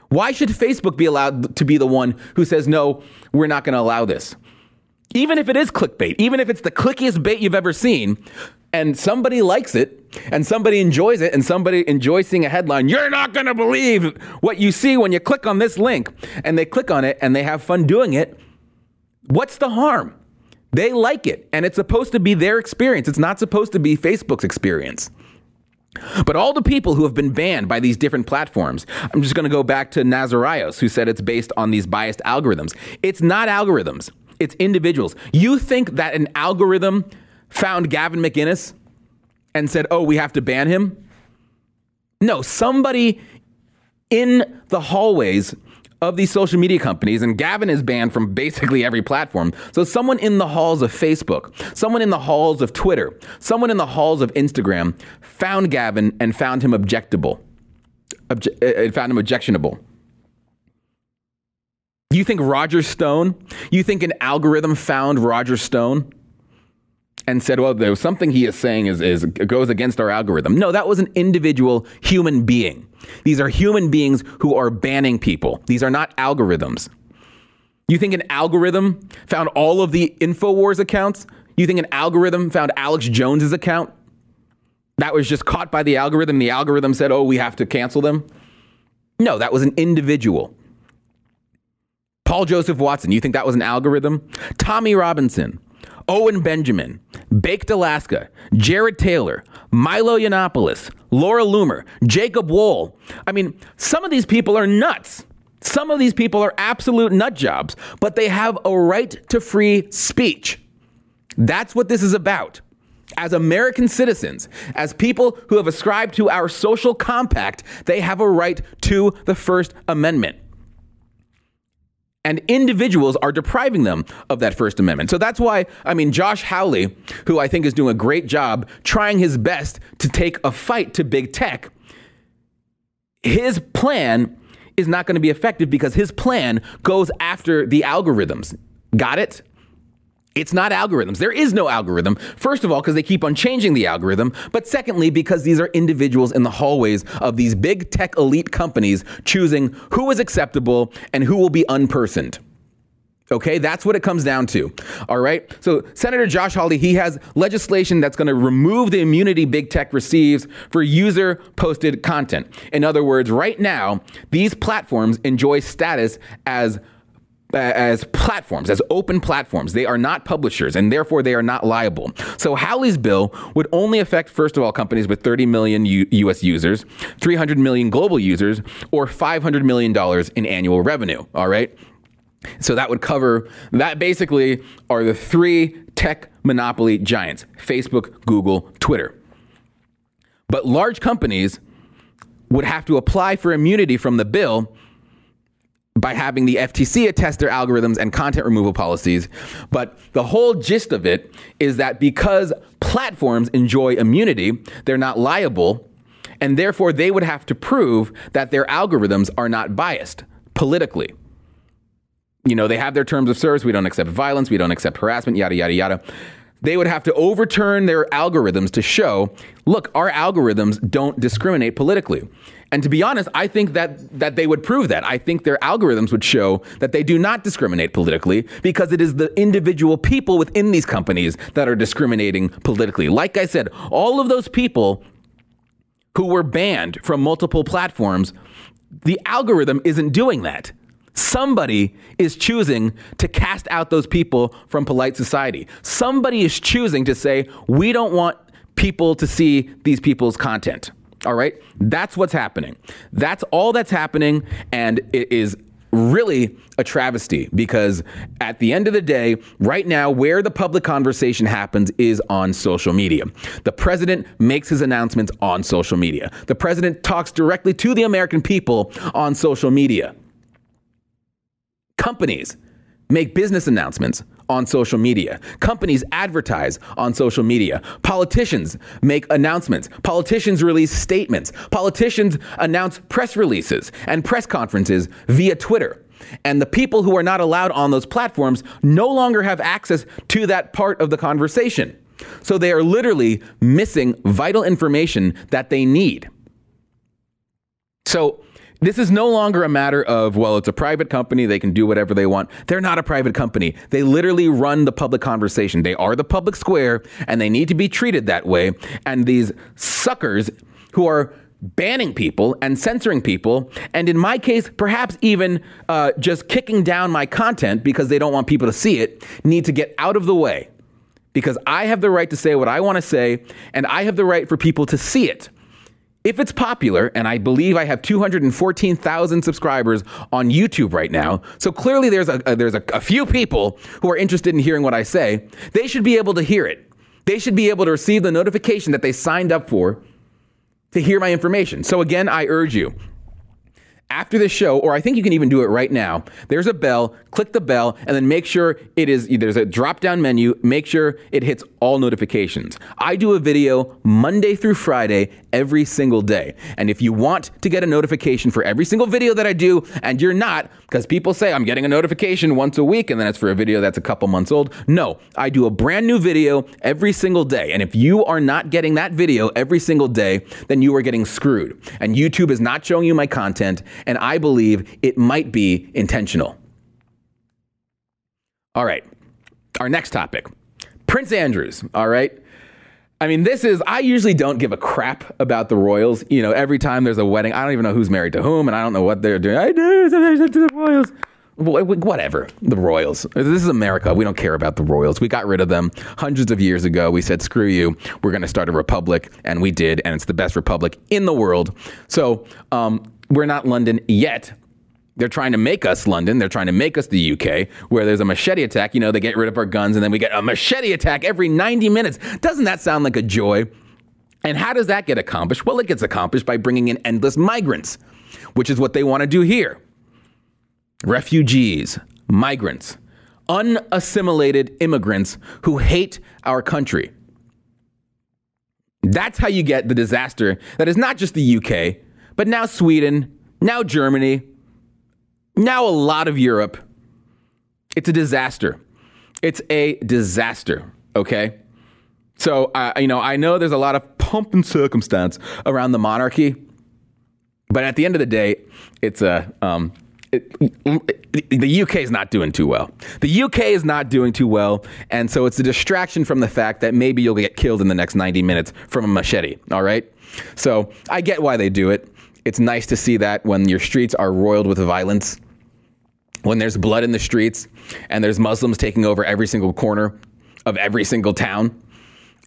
Why should Facebook be allowed to be the one who says, no, we're not going to allow this? Even if it is clickbait, even if it's the clickiest bait you've ever seen, and somebody likes it, and somebody enjoys it, and somebody enjoys seeing a headline, you're not to believe what you see when you click on this link, and they click on it and they have fun doing it, what's the harm? They like it, and it's supposed to be their experience. It's not supposed to be Facebook's experience. But all the people who have been banned by these different platforms, I'm just going to go back to Nazarios, who said it's based on these biased algorithms. It's not algorithms it's individuals. You think that an algorithm found Gavin McInnes and said, oh, we have to ban him? No, somebody in the hallways of these social media companies, and Gavin is banned from basically every platform. So, someone in the halls of Facebook, someone in the halls of Twitter, someone in the halls of Instagram found Gavin and found him objectable, obje- uh, found him objectionable. You think Roger Stone? You think an algorithm found Roger Stone and said, well, there's something he is saying is, is goes against our algorithm. No, that was an individual human being. These are human beings who are banning people. These are not algorithms. You think an algorithm found all of the InfoWars accounts? You think an algorithm found Alex Jones's account? That was just caught by the algorithm. The algorithm said, oh, we have to cancel them. No, that was an individual. Paul Joseph Watson, you think that was an algorithm? Tommy Robinson, Owen Benjamin, Baked Alaska, Jared Taylor, Milo Yiannopoulos, Laura Loomer, Jacob Wohl. I mean, some of these people are nuts. Some of these people are absolute nut jobs, but they have a right to free speech. That's what this is about. As American citizens, as people who have ascribed to our social compact, they have a right to the First Amendment and individuals are depriving them of that First Amendment. So that's why, I mean, Josh Hawley, who I think is doing a great job trying his best to take a fight to big tech, his plan is not going to be effective because his plan goes after the algorithms. Got it? It's not algorithms. There is no algorithm. First of all, because they keep on changing the algorithm. But secondly, because these are individuals in the hallways of these big tech elite companies choosing who is acceptable and who will be unpersoned. Okay, that's what it comes down to. All right. So, Senator Josh Hawley, he has legislation that's going to remove the immunity big tech receives for user posted content. In other words, right now, these platforms enjoy status as as platforms, as open platforms. They are not publishers, and therefore they are not liable. So Hawley's bill would only affect, first of all, companies with 30 million U- U.S. users, 300 million global users, or 500 million dollars in annual revenue. All right. So that would cover that. Basically, are the three tech monopoly giants: Facebook, Google, Twitter. But large companies would have to apply for immunity from the bill by having the FTC attest their algorithms and content removal policies. But the whole gist of it is that because platforms enjoy immunity, they're not liable, and therefore they would have to prove that their algorithms are not biased politically. You know, they have their terms of service. We don't accept violence. We don't accept harassment, yada, yada, yada. they would have to overturn their algorithms to show, look, our algorithms don't discriminate politically. And to be honest, I think that, that they would prove that. I think their algorithms would show that they do not discriminate politically because it is the individual people within these companies that are discriminating politically. Like I said, all of those people who were banned from multiple platforms, the algorithm isn't doing that. Somebody is choosing to cast out those people from polite society. Somebody is choosing to say, we don't want people to see these people's content. All right? That's what's happening. That's all that's happening. And it is really a travesty because at the end of the day, right now, where the public conversation happens is on social media. The president makes his announcements on social media. The president talks directly to the American people on social media. Companies make business announcements on social media. Companies advertise on social media. Politicians make announcements. Politicians release statements. Politicians announce press releases and press conferences via Twitter. And the people who are not allowed on those platforms no longer have access to that part of the conversation. So they are literally missing vital information that they need. So this is no longer a matter of, well, it's a private company. They can do whatever they want. They're not a private company. They literally run the public conversation. They are the public square and they need to be treated that way. And these suckers who are banning people and censoring people, and in my case, perhaps even uh, just kicking down my content because they don't want people to see it, need to get out of the way. Because I have the right to say what I want to say, and I have the right for people to see it if it's popular, and I believe I have 214,000 subscribers on YouTube right now, so clearly there's a, a there's a, a few people who are interested in hearing what I say. They should be able to hear it. They should be able to receive the notification that they signed up for to hear my information. So again, I urge you after the show, or I think you can even do it right now, there's a bell, click the bell, and then make sure it is, there's a drop down menu, make sure it hits all notifications. I do a video Monday through Friday every single day. And if you want to get a notification for every single video that I do, and you're not, because people say I'm getting a notification once a week and then it's for a video that's a couple months old. No, I do a brand new video every single day. And if you are not getting that video every single day, then you are getting screwed. And YouTube is not showing you my content and I believe it might be intentional. All right, our next topic Prince Andrews, all right? I mean, this is, I usually don't give a crap about the royals. You know, every time there's a wedding, I don't even know who's married to whom, and I don't know what they're doing. I do to the royals. Whatever, the royals. This is America. We don't care about the royals. We got rid of them hundreds of years ago. We said, screw you. We're going to start a republic. And we did. And it's the best republic in the world. So, um, we're not London yet. They're trying to make us London. They're trying to make us the UK, where there's a machete attack. You know, they get rid of our guns and then we get a machete attack every 90 minutes. Doesn't that sound like a joy? And how does that get accomplished? Well, it gets accomplished by bringing in endless migrants, which is what they want to do here. Refugees, migrants, unassimilated immigrants who hate our country. That's how you get the disaster that is not just the UK, but now Sweden, now Germany, now a lot of Europe. It's a disaster. It's a disaster, okay? So, uh, you know, I know there's a lot of pomp and circumstance around the monarchy, but at the end of the day, it's a. Um, it, it, the UK is not doing too well. The UK is not doing too well, and so it's a distraction from the fact that maybe you'll get killed in the next 90 minutes from a machete, all right? So I get why they do it. It's nice to see that when your streets are roiled with violence, when there's blood in the streets, and there's Muslims taking over every single corner of every single town.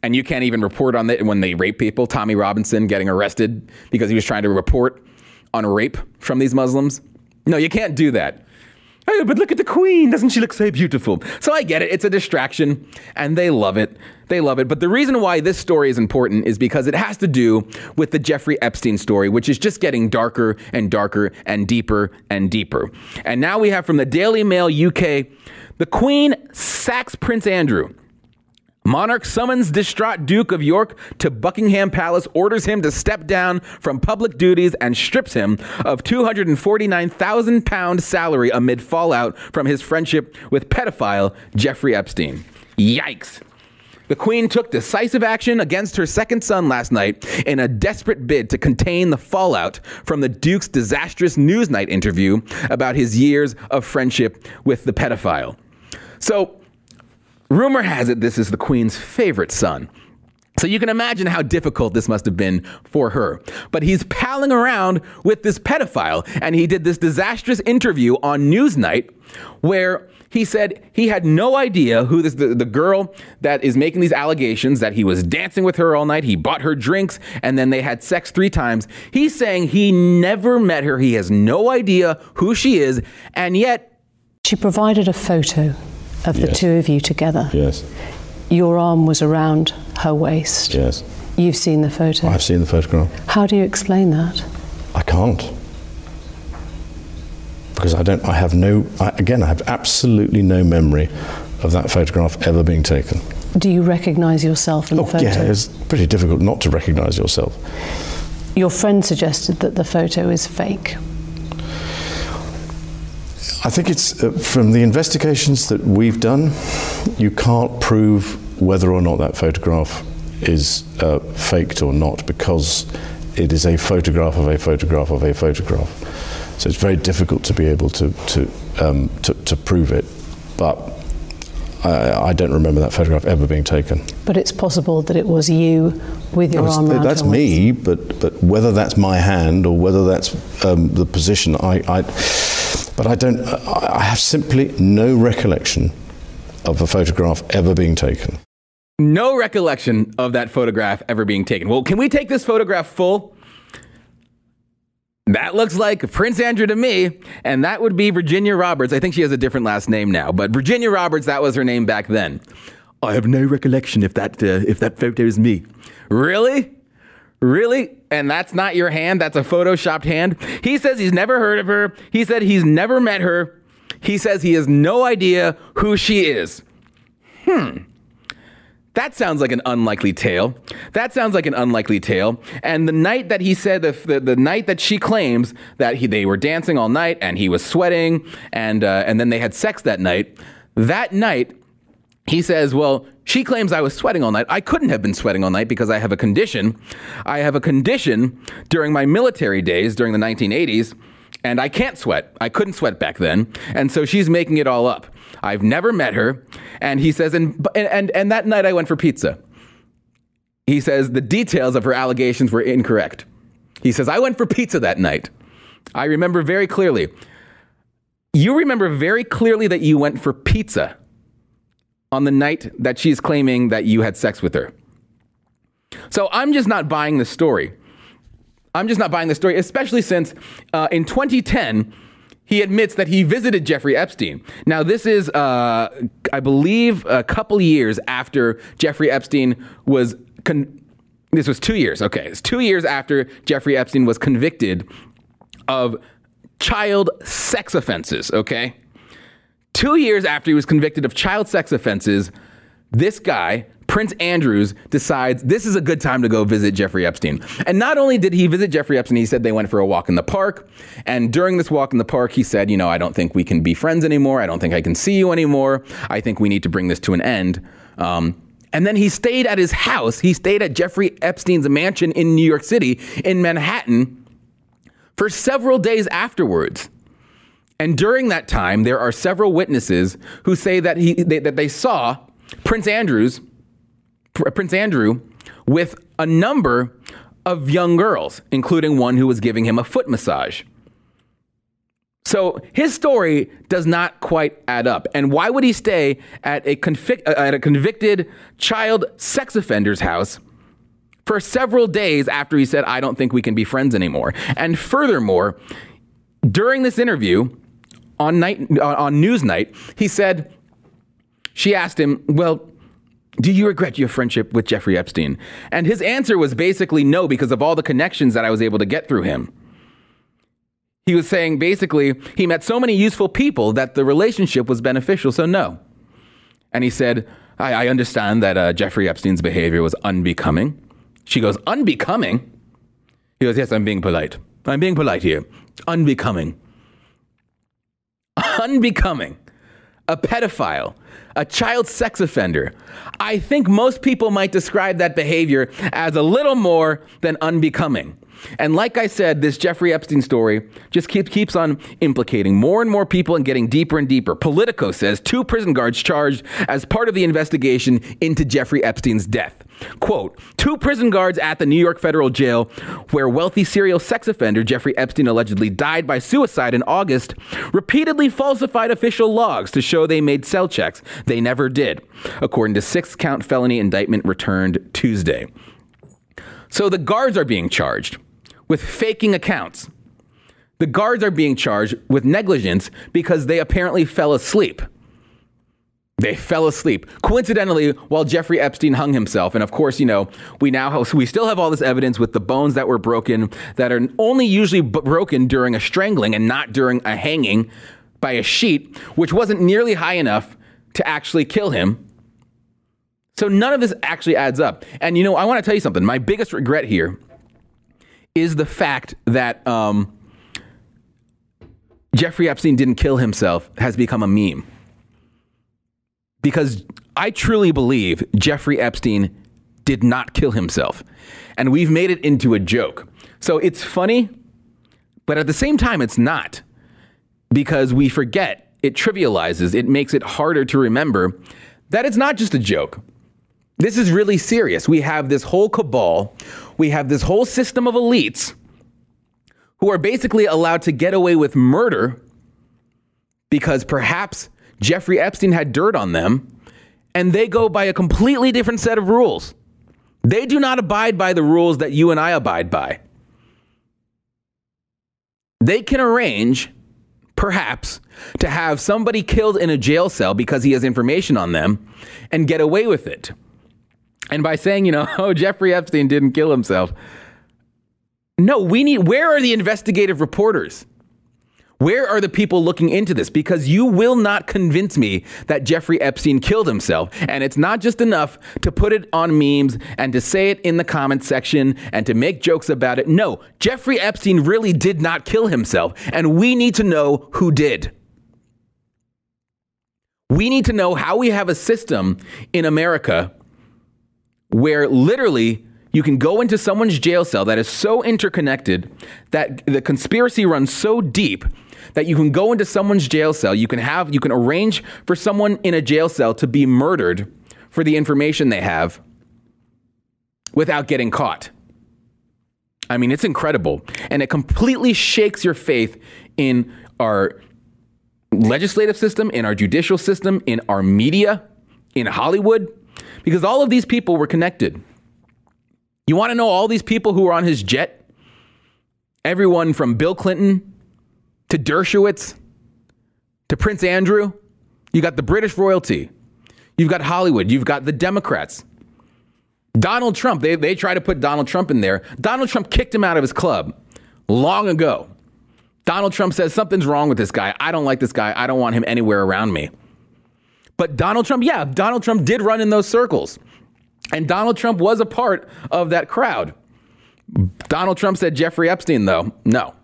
And you can't even report on it when they rape people. Tommy Robinson getting arrested because he was trying to report on rape from these Muslims. No, you can't do that. Oh, but look at the queen. Doesn't she look so beautiful? So I get it. It's a distraction, and they love it. They love it. But the reason why this story is important is because it has to do with the Jeffrey Epstein story, which is just getting darker and darker and deeper and deeper. And now we have from the Daily Mail UK the Queen sacks Prince Andrew. Monarch summons distraught Duke of York to Buckingham Palace, orders him to step down from public duties, and strips him of £249,000 salary amid fallout from his friendship with pedophile Jeffrey Epstein. Yikes. The Queen took decisive action against her second son last night in a desperate bid to contain the fallout from the Duke's disastrous Newsnight interview about his years of friendship with the pedophile. So, rumor has it this is the Queen's favorite son. So you can imagine how difficult this must have been for her. But he's palling around with this pedophile, and he did this disastrous interview on Newsnight where he said he had no idea who this the, the girl that is making these allegations that he was dancing with her all night, he bought her drinks, and then they had sex three times. He's saying he never met her, he has no idea who she is, and yet She provided a photo of the two of you together. Yes, Your arm was around her waist. yes. You've seen the photo. I've seen the photograph. How do you explain that? I can't. Because I don't, I have no, I, again, I have absolutely no memory of that photograph ever being taken. Do you recognise yourself in the Oh, photo? yeah, it's pretty difficult not to recognise yourself. Your friend suggested that the photo is fake. I think it's uh, from the investigations that we've done, you can't prove whether or not that photograph is uh, faked or not because it is a photograph of a photograph of a photograph. So it's very difficult to be able to to um, to, to prove it. But I, I don't remember that photograph ever being taken. But it's possible that it was you with your was- arm around that's me, but but whether that's my hand or whether that's um, the position, I, I but I don't. I I have simply no recollection of a photograph ever being taken. no recollection of that photograph ever being taken. Well, can we take this photograph full? That looks like Prince Andrew to me, and that would be Virginia Roberts. I think she has a different last name now, but Virginia Roberts, that was her name back then. I have no recollection if that uh, if that photo is me. Really? Really? And that's not your hand? That's a photoshopped hand? He says he's never heard of her. He said he's never met her. He says he has no idea who she is. Hmm. That sounds like an unlikely tale. That sounds like an unlikely tale. And the night that he said, the, the, the night that she claims that he, they were dancing all night and he was sweating and, uh, and then they had sex that night, that night, he says, Well, she claims I was sweating all night. I couldn't have been sweating all night because I have a condition. I have a condition during my military days during the 1980s, and I can't sweat. I couldn't sweat back then. And so she's making it all up. I've never met her. And he says, And, and, and that night I went for pizza. He says the details of her allegations were incorrect. He says, I went for pizza that night. I remember very clearly. You remember very clearly that you went for pizza on the night that she's claiming that you had sex with her. So I'm just not buying the story. I'm just not buying the story, especially since uh, in 2010, he admits that he visited Jeffrey Epstein. Now, this is, uh, I believe, a couple years after Jeffrey Epstein was. Con- this was two years. Okay, it's two years after Jeffrey Epstein was convicted of child sex offenses. Okay, Two years after he was convicted of child sex offenses, this guy, Prince Andrews, decides this is a good time to go visit Jeffrey Epstein. And not only did he visit Jeffrey Epstein, he said they went for a walk in the park. And during this walk in the park, he said, You know, I don't think we can be friends anymore. I don't think I can see you anymore. I think we need to bring this to an end. Um, and then he stayed at his house. He stayed at Jeffrey Epstein's mansion in New York City, in Manhattan, for several days afterwards. And during that time, there are several witnesses who say that he they, that they saw Prince Andrews, Pr- Prince Andrew, with a number of young girls, including one who was giving him a foot massage. So his story does not quite add up. And why would he stay at a, convic- uh, at a convicted child sex offender's house for several days after he said, I don't think we can be friends anymore? And furthermore, during this interview on night on Newsnight, he said she asked him, "Well, do you regret your friendship with Jeffrey Epstein?" And his answer was basically no because of all the connections that I was able to get through him. He was saying basically he met so many useful people that the relationship was beneficial, so no. And he said, I, I understand that uh, Jeffrey Epstein's behavior was unbecoming. She goes, Unbecoming? He goes, Yes, I'm being polite. I'm being polite here. Unbecoming. Unbecoming. a pedophile, a child sex offender. I think most people might describe that behavior as a little more than unbecoming. And like I said, this Jeffrey Epstein story just keep, keeps on implicating more and more people and getting deeper and deeper. Politico says two prison guards charged as part of the investigation into Jeffrey Epstein's death. Quote, two prison guards at the New York federal jail where wealthy serial sex offender Jeffrey Epstein allegedly died by suicide in August repeatedly falsified official logs to show they made cell checks. They never did, according to six count felony indictment returned Tuesday. So the guards are being charged with faking accounts. The guards are being charged with negligence because they apparently fell asleep. They fell asleep coincidentally while Jeffrey Epstein hung himself. And of course, you know, we now have, we still have all this evidence with the bones that were broken that are only usually broken during a strangling and not during a hanging by a sheet, which wasn't nearly high enough to actually kill him. So none of this actually adds up. And you know, I want to tell you something. My biggest regret here is the fact that um, Jeffrey Epstein didn't kill himself has become a meme. Because I truly believe Jeffrey Epstein did not kill himself. And we've made it into a joke. So it's funny, but at the same time, it's not. Because we forget, it trivializes, it makes it harder to remember that it's not just a joke. This is really serious. We have this whole cabal, we have this whole system of elites who are basically allowed to get away with murder because perhaps Jeffrey Epstein had dirt on them, and they go by a completely different set of rules. They do not abide by the rules that you and I abide by. They can arrange, perhaps, to have somebody killed in a jail cell because he has information on them and get away with it. And by saying, you know, oh, Jeffrey Epstein didn't kill himself. No, we need, where are the investigative reporters? Where are the people looking into this? Because you will not convince me that Jeffrey Epstein killed himself. And it's not just enough to put it on memes and to say it in the comment section and to make jokes about it. No, Jeffrey Epstein really did not kill himself. And we need to know who did. We need to know how we have a system in America where literally you can go into someone's jail cell that is so interconnected that the conspiracy runs so deep that you can go into someone's jail cell you can have you can arrange for someone in a jail cell to be murdered for the information they have without getting caught i mean it's incredible and it completely shakes your faith in our legislative system in our judicial system in our media in hollywood because all of these people were connected. You want to know all these people who were on his jet? Everyone from Bill Clinton to Dershowitz to Prince Andrew. You got the British royalty. You've got Hollywood. You've got the Democrats. Donald Trump, they, they try to put Donald Trump in there. Donald Trump kicked him out of his club long ago. Donald Trump says something's wrong with this guy. I don't like this guy. I don't want him anywhere around me. But Donald Trump, yeah, Donald Trump did run in those circles. And Donald Trump was a part of that crowd. Donald Trump said Jeffrey Epstein, though, no.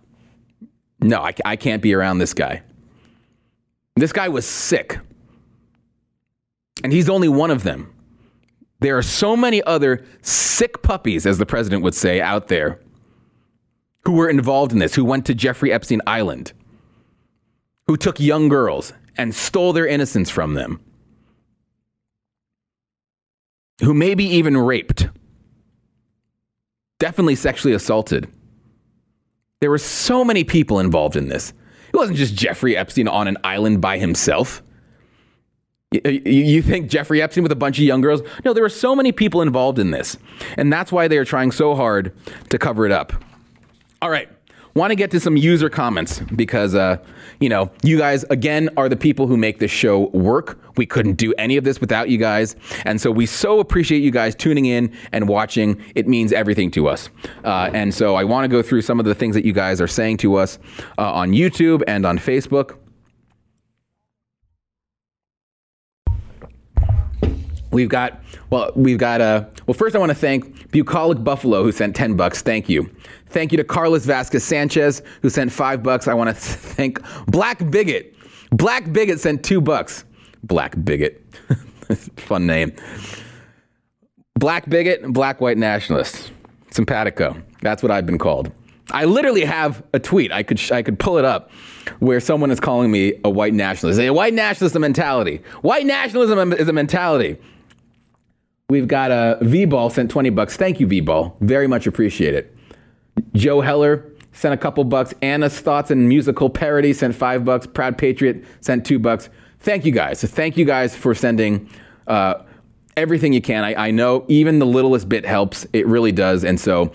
No, I, I can't be around this guy. This guy was sick. And he's only one of them. There are so many other sick puppies, as the president would say, out there who were involved in this, who went to Jeffrey Epstein Island, who took young girls and stole their innocence from them, who maybe even raped, definitely sexually assaulted. There were so many people involved in this. It wasn't just Jeffrey Epstein on an island by himself. Uh, you think Jeffrey Epstein with a bunch of young girls? No, there were so many people involved in this. And that's why they are trying so hard to cover it up. All right want to get to some user comments because, uh, you know, you guys, again, are the people who make this show work. We couldn't do any of this without you guys. And so we so appreciate you guys tuning in and watching. It means everything to us. Uh, and so I want to go through some of the things that you guys are saying to us uh, on YouTube and on Facebook. We've got, well, we've got, uh, well, first I want to thank Bucolic Buffalo who sent 10 bucks. Thank you. Thank you to Carlos Vasquez Sanchez, who sent five bucks. I want to thank Black Bigot. Black Bigot sent two bucks. Black bigot. Fun name. Black bigot, black white nationalist. Simpatico. That's what I've been called. I literally have a tweet. I could I could pull it up where someone is calling me a white nationalist. A white nationalist mentality. White nationalism is a mentality. We've got a V-Ball sent 20 bucks. Thank you, V-Ball. Very much appreciate it. Joe Heller sent a couple bucks. Anna's Thoughts and Musical Parody sent five bucks. Proud Patriot sent two bucks. Thank you guys. So thank you guys for sending uh, everything you can. I, I know even the littlest bit helps. It really does. And so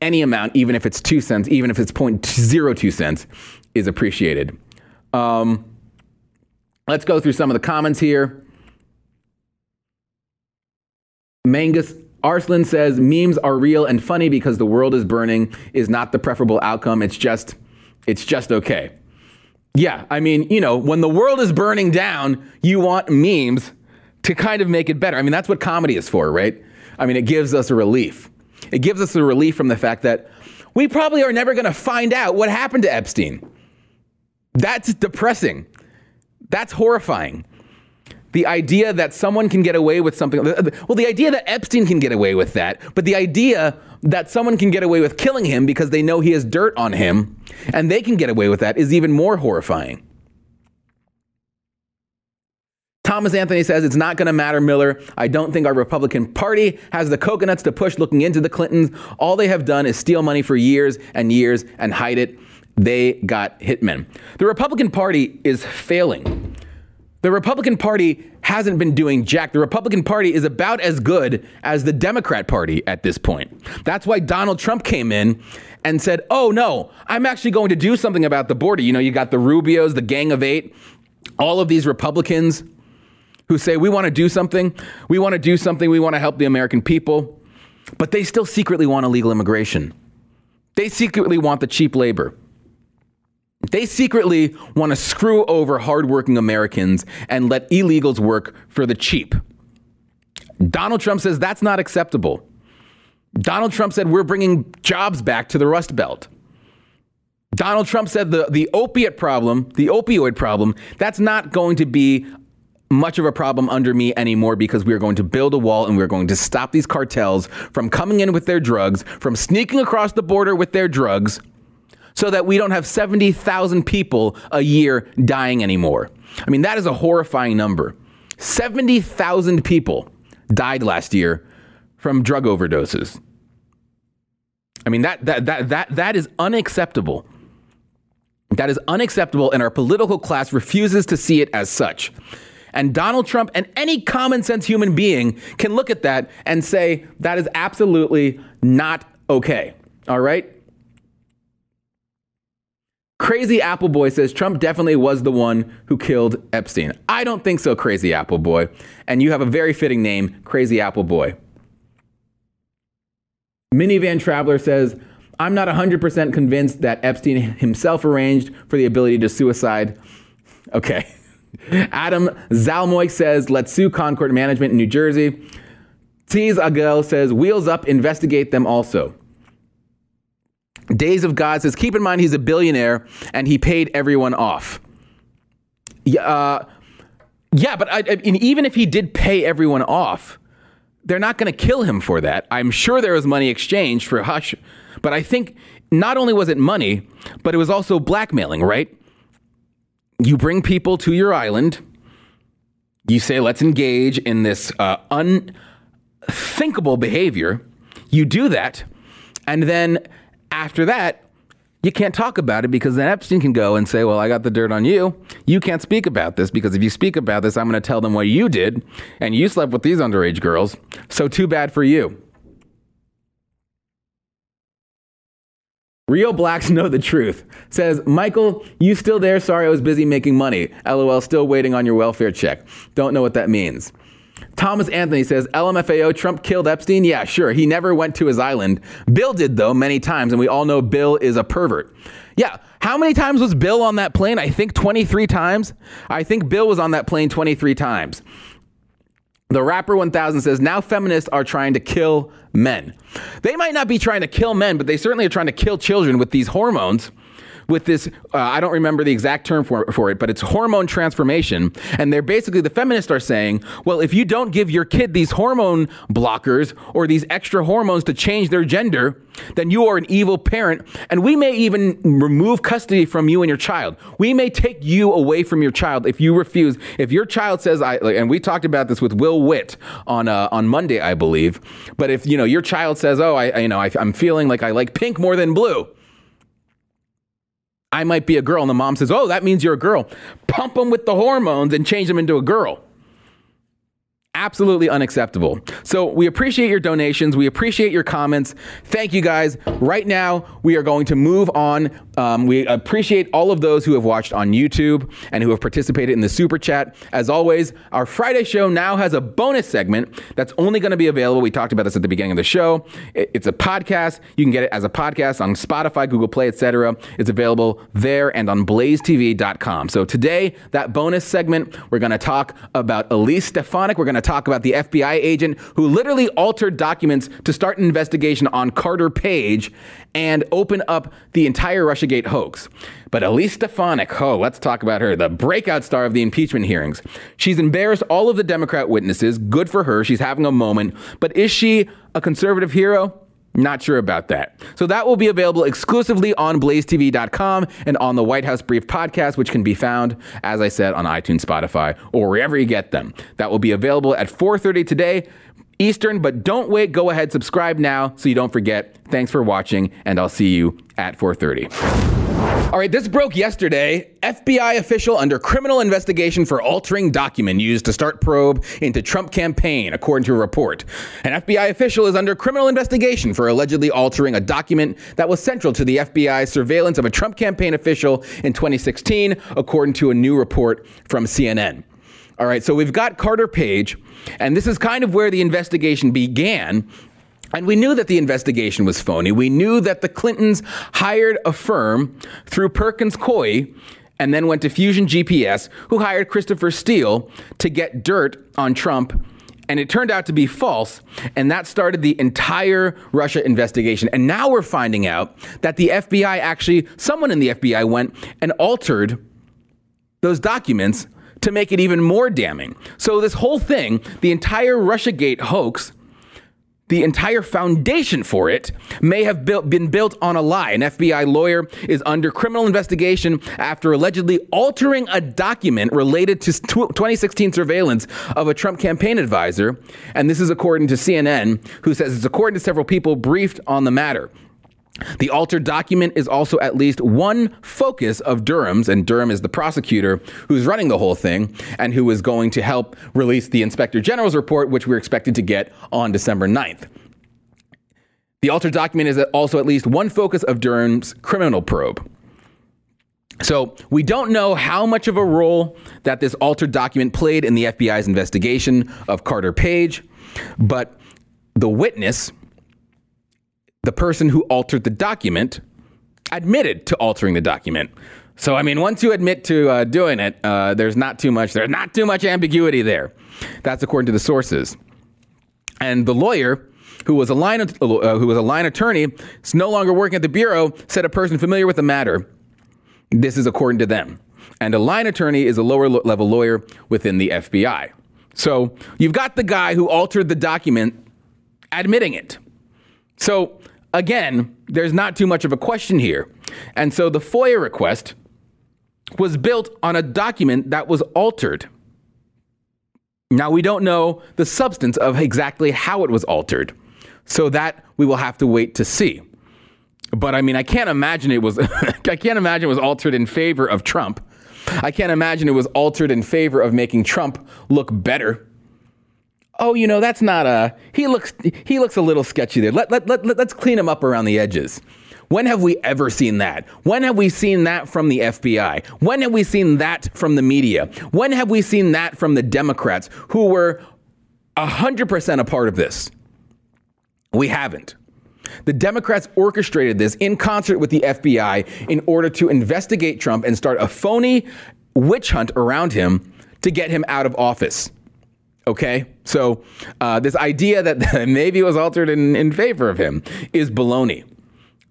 any amount, even if it's two cents, even if it's 0.02 cents, is appreciated. Um, let's go through some of the comments here. Mangus Arslan says memes are real and funny because the world is burning is not the preferable outcome. It's just, it's just okay. Yeah, I mean, you know, when the world is burning down, you want memes to kind of make it better. I mean, that's what comedy is for, right? I mean, it gives us a relief. It gives us a relief from the fact that we probably are never going to find out what happened to Epstein. That's depressing. That's horrifying the idea that someone can get away with something well the idea that epstein can get away with that but the idea that someone can get away with killing him because they know he has dirt on him and they can get away with that is even more horrifying Thomas Anthony says it's not going to matter, Miller. I don't think our Republican Party has the coconuts to push looking into the Clintons. All they have done is steal money for years and years and hide it. They got hitmen. The Republican Party is failing. The Republican Party hasn't been doing jack. The Republican Party is about as good as the Democrat Party at this point. That's why Donald Trump came in and said, Oh, no, I'm actually going to do something about the border. You know, you got the Rubios, the Gang of Eight, all of these Republicans who say, We want to do something. We want to do something. We want to help the American people. But they still secretly want illegal immigration. They secretly want the cheap labor. They secretly want to screw over hardworking Americans and let illegals work for the cheap. Donald Trump says that's not acceptable. Donald Trump said we're bringing jobs back to the Rust Belt. Donald Trump said the, the opiate problem, the opioid problem, that's not going to be much of a problem under me anymore because we are going to build a wall and we're going to stop these cartels from coming in with their drugs, from sneaking across the border with their drugs so that we don't have 70,000 people a year dying anymore. I mean, that is a horrifying number. 70,000 people died last year from drug overdoses. I mean, that, that, that, that, that is unacceptable. That is unacceptable, and our political class refuses to see it as such. And Donald Trump and any common sense human being can look at that and say, that is absolutely not okay. All right? Crazy Apple Boy says Trump definitely was the one who killed Epstein. I don't think so, Crazy Apple Boy. And you have a very fitting name, Crazy Apple Boy. Minivan Traveler says, I'm not 100% convinced that Epstein himself arranged for the ability to suicide. Okay. Adam Zalmoy says, let's sue Concord Management in New Jersey. Tease Agel says, wheels up, investigate them also. Days of God says, keep in mind he's a billionaire and he paid everyone off. Yeah, uh, yeah but I, I even if he did pay everyone off, they're not going to kill him for that. I'm sure there was money exchanged for hush, but I think not only was it money, but it was also blackmailing, right? You bring people to your island, you say, let's engage in this uh, unthinkable behavior. You do that, and then after that, you can't talk about it because then Epstein can go and say, Well, I got the dirt on you. You can't speak about this because if you speak about this, I'm going to tell them what you did and you slept with these underage girls. So, too bad for you. Real blacks know the truth. Says, Michael, you still there? Sorry, I was busy making money. LOL, still waiting on your welfare check. Don't know what that means. Thomas Anthony says, LMFAO, Trump killed Epstein? Yeah, sure. He never went to his island. Bill did, though, many times, and we all know Bill is a pervert. Yeah, how many times was Bill on that plane? I think 23 times. I think Bill was on that plane 23 times. The Rapper 1000 says, now feminists are trying to kill men. They might not be trying to kill men, but they certainly are trying to kill children with these hormones with this. Uh, I don't remember the exact term for, for it, but it's hormone transformation. And they're basically, the feminists are saying, well, if you don't give your kid these hormone blockers or these extra hormones to change their gender, then you are an evil parent. And we may even remove custody from you and your child. We may take you away from your child if you refuse. If your child says, I, and we talked about this with Will Witt on, uh, on Monday, I believe. But if, you know, your child says, oh, I, I you know, I, I'm feeling like I like pink more than blue I might be a girl. And the mom says, Oh, that means you're a girl. Pump them with the hormones and change them into a girl absolutely unacceptable. So we appreciate your donations. We appreciate your comments. Thank you guys. Right now, we are going to move on. Um, we appreciate all of those who have watched on YouTube and who have participated in the super chat. As always, our Friday show now has a bonus segment that's only going to be available. We talked about this at the beginning of the show. It's a podcast. You can get it as a podcast on Spotify, Google Play, etc. It's available there and on blazetv.com. So today, that bonus segment, we're going to talk about Elise Stefanik. We're going to talk about the FBI agent who literally altered documents to start an investigation on Carter Page and open up the entire Russiagate hoax. But Elise Stefanik, oh, let's talk about her, the breakout star of the impeachment hearings. She's embarrassed all of the Democrat witnesses. Good for her. She's having a moment. But is she a conservative hero? Not sure about that. So that will be available exclusively on blazetv.com and on the White House Brief podcast, which can be found, as I said, on iTunes, Spotify, or wherever you get them. That will be available at 4:30 today. Eastern, but don't wait. Go ahead, subscribe now so you don't forget. Thanks for watching, and I'll see you at 4:30. All right, this broke yesterday. FBI official under criminal investigation for altering document used to start probe into Trump campaign, according to a report. An FBI official is under criminal investigation for allegedly altering a document that was central to the FBI surveillance of a Trump campaign official in 2016, according to a new report from CNN. All right, so we've got Carter Page, and this is kind of where the investigation began and we knew that the investigation was phony. We knew that the Clintons hired a firm through Perkins Coie and then went to Fusion GPS, who hired Christopher Steele to get dirt on Trump. And it turned out to be false. And that started the entire Russia investigation. And now we're finding out that the FBI actually, someone in the FBI went and altered those documents to make it even more damning. So, this whole thing, the entire Russiagate hoax, the entire foundation for it may have built, been built on a lie. An FBI lawyer is under criminal investigation after allegedly altering a document related to 2016 surveillance of a Trump campaign advisor. And this is according to CNN, who says it's according to several people briefed on the matter. The altered document is also at least one focus of Durham's, and Durham is the prosecutor who's running the whole thing and who is going to help release the Inspector General's report, which we're expected to get on December 9th. The altered document is also at least one focus of Durham's criminal probe. So we don't know how much of a role that this altered document played in the FBI's investigation of Carter Page, but the witness the person who altered the document admitted to altering the document. So, I mean, once you admit to uh, doing it, uh, there's not too much. There's not too much ambiguity there. That's according to the sources. And the lawyer, who was a line uh, who was a line attorney, is no longer working at the bureau. Said a person familiar with the matter. This is according to them. And a line attorney is a lower level lawyer within the FBI. So you've got the guy who altered the document admitting it. So again, there's not too much of a question here. And so the FOIA request was built on a document that was altered. Now, we don't know the substance of exactly how it was altered. So that we will have to wait to see. But I mean, I can't imagine it was I can't imagine it was altered in favor of Trump. I can't imagine it was altered in favor of making Trump look better oh, you know, that's not a, he looks, he looks a little sketchy there. Let, let, let, let's clean him up around the edges. When have we ever seen that? When have we seen that from the FBI? When have we seen that from the media? When have we seen that from the Democrats who were 100% a part of this? We haven't. The Democrats orchestrated this in concert with the FBI in order to investigate Trump and start a phony witch hunt around him to get him out of office. Okay, so uh, this idea that maybe it was altered in, in favor of him is baloney.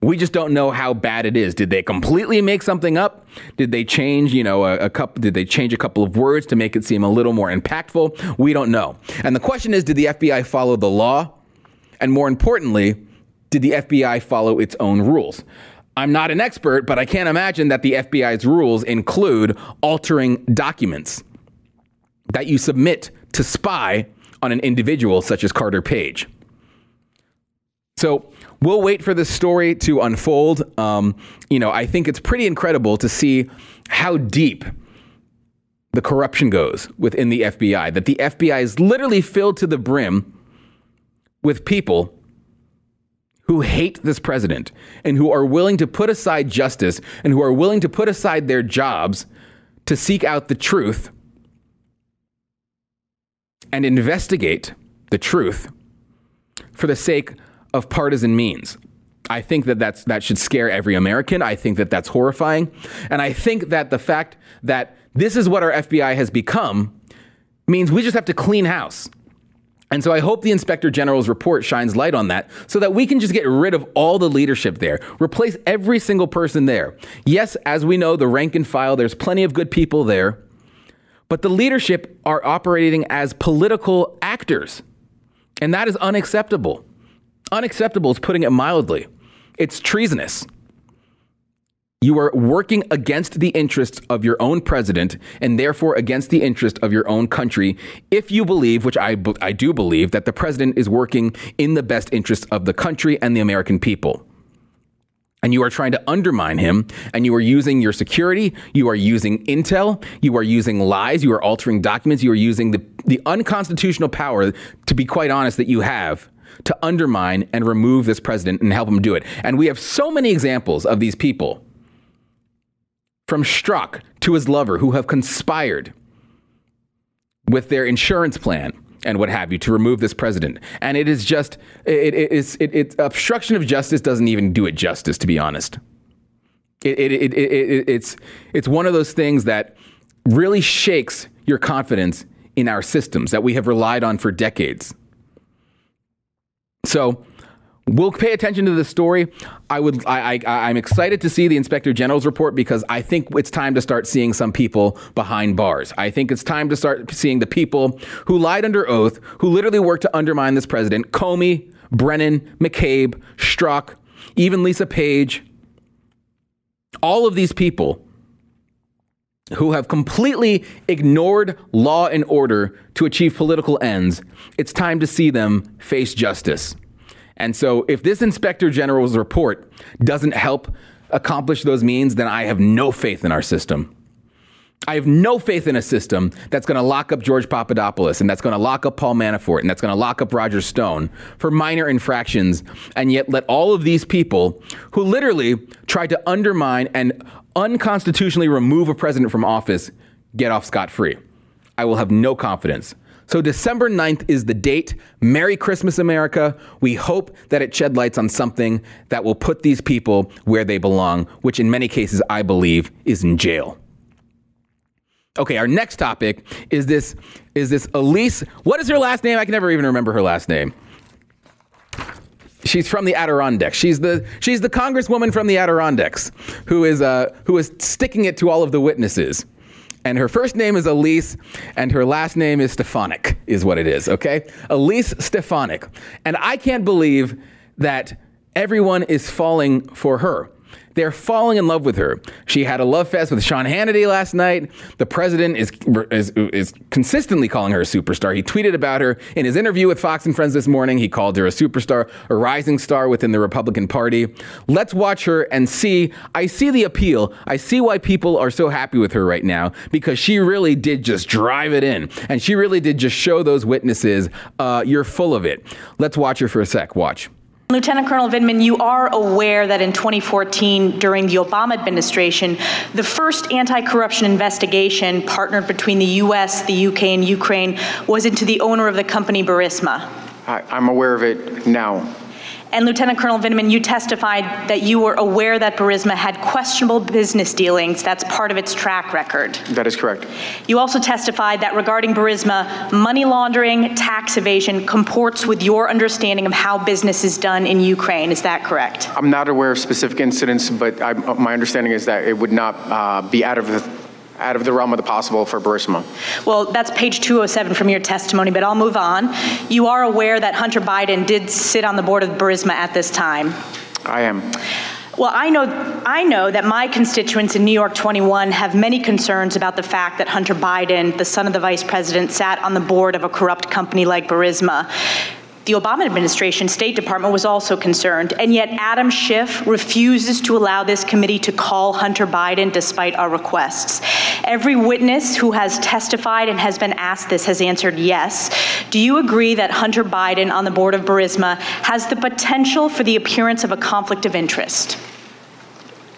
We just don't know how bad it is. Did they completely make something up? Did they change, you know, a, a couple? Did they change a couple of words to make it seem a little more impactful? We don't know. And the question is, did the FBI follow the law? And more importantly, did the FBI follow its own rules? I'm not an expert, but I can't imagine that the FBI's rules include altering documents that you submit to spy on an individual such as Carter Page. So we'll wait for this story to unfold. Um, you know, I think it's pretty incredible to see how deep the corruption goes within the FBI, that the FBI is literally filled to the brim with people who hate this president and who are willing to put aside justice and who are willing to put aside their jobs to seek out the truth and investigate the truth for the sake of partisan means. I think that that's, that should scare every American. I think that that's horrifying. And I think that the fact that this is what our FBI has become means we just have to clean house. And so I hope the Inspector General's report shines light on that so that we can just get rid of all the leadership there, replace every single person there. Yes, as we know, the rank and file, there's plenty of good people there, but the leadership are operating as political actors. And that is unacceptable. Unacceptable is putting it mildly. It's treasonous. You are working against the interests of your own president and therefore against the interest of your own country if you believe, which I, I do believe, that the president is working in the best interests of the country and the American people. And you are trying to undermine him, and you are using your security, you are using intel, you are using lies, you are altering documents, you are using the, the unconstitutional power, to be quite honest, that you have to undermine and remove this president and help him do it. And we have so many examples of these people from Strzok to his lover who have conspired with their insurance plan and what have you to remove this president. And it is just, it, it is, it, obstruction of justice doesn't even do it justice, to be honest. It, it, it, it, it's, it's one of those things that really shakes your confidence in our systems that we have relied on for decades. So We'll pay attention to the story. I would. I, I. I'm excited to see the inspector general's report because I think it's time to start seeing some people behind bars. I think it's time to start seeing the people who lied under oath, who literally worked to undermine this president: Comey, Brennan, McCabe, Strzok, even Lisa Page. All of these people who have completely ignored law and order to achieve political ends. It's time to see them face justice. And so if this inspector general's report doesn't help accomplish those means, then I have no faith in our system. I have no faith in a system that's going to lock up George Papadopoulos and that's going to lock up Paul Manafort and that's going to lock up Roger Stone for minor infractions and yet let all of these people who literally tried to undermine and unconstitutionally remove a president from office get off scot free. I will have no confidence. So December 9th is the date. Merry Christmas, America. We hope that it shed lights on something that will put these people where they belong, which in many cases I believe is in jail. Okay, our next topic is this is this Elise. What is her last name? I can never even remember her last name. She's from the Adirondacks. She's the she's the congresswoman from the Adirondacks who is uh, who is sticking it to all of the witnesses and her first name is Elise, and her last name is Stefanik, is what it is, okay? Elise Stefanik. And I can't believe that everyone is falling for her. They're falling in love with her. She had a love fest with Sean Hannity last night. The president is, is, is consistently calling her a superstar. He tweeted about her in his interview with Fox and Friends this morning. He called her a superstar, a rising star within the Republican Party. Let's watch her and see. I see the appeal. I see why people are so happy with her right now because she really did just drive it in. And she really did just show those witnesses, uh, you're full of it. Let's watch her for a sec. Watch. Lieutenant Colonel Vindman, you are aware that in 2014, during the Obama administration, the first anti corruption investigation partnered between the U.S., the UK, and Ukraine was into the owner of the company Burisma. I, am aware of it now. And Lieutenant Colonel Vindman, you testified that you were aware that Burisma had questionable business dealings. That's part of its track record. That is correct. You also testified that regarding Burisma, money laundering, tax evasion comports with your understanding of how business is done in Ukraine. Is that correct? I'm not aware of specific incidents, but I, my understanding is that it would not uh, be out of the out of the realm of the possible for Burisma. Well, that's page 207 from your testimony, but I'll move on. You are aware that Hunter Biden did sit on the board of Burisma at this time. I am. Well, I know, I know that my constituents in New York 21 have many concerns about the fact that Hunter Biden, the son of the vice president, sat on the board of a corrupt company like Burisma. The Obama administration State Department was also concerned, and yet Adam Schiff refuses to allow this committee to call Hunter Biden despite our requests. Every witness who has testified and has been asked this has answered yes. Do you agree that Hunter Biden on the board of Burisma has the potential for the appearance of a conflict of interest?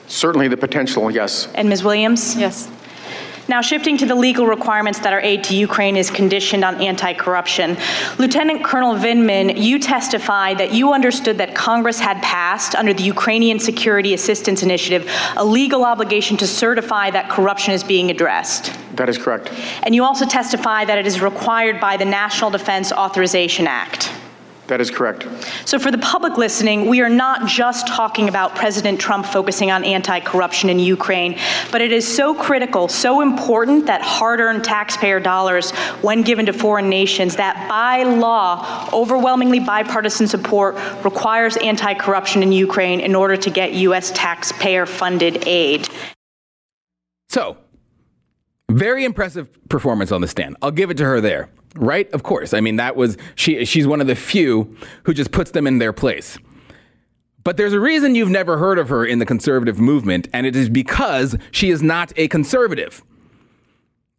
Certainly the potential, yes. And Ms. Williams? Yes. Now, shifting to the legal requirements that our aid to Ukraine is conditioned on anti corruption. Lieutenant Colonel Vindman, you testified that you understood that Congress had passed, under the Ukrainian Security Assistance Initiative, a legal obligation to certify that corruption is being addressed. That is correct. And you also testified that it is required by the National Defense Authorization Act. That is correct. So, for the public listening, we are not just talking about President Trump focusing on anti corruption in Ukraine, but it is so critical, so important that hard earned taxpayer dollars, when given to foreign nations, that by law, overwhelmingly bipartisan support requires anti corruption in Ukraine in order to get U.S. taxpayer funded aid. So, very impressive performance on the stand. I'll give it to her there right? Of course. I mean, that was she. She's one of the few who just puts them in their place. But there's a reason you've never heard of her in the conservative movement, and it is because she is not a conservative.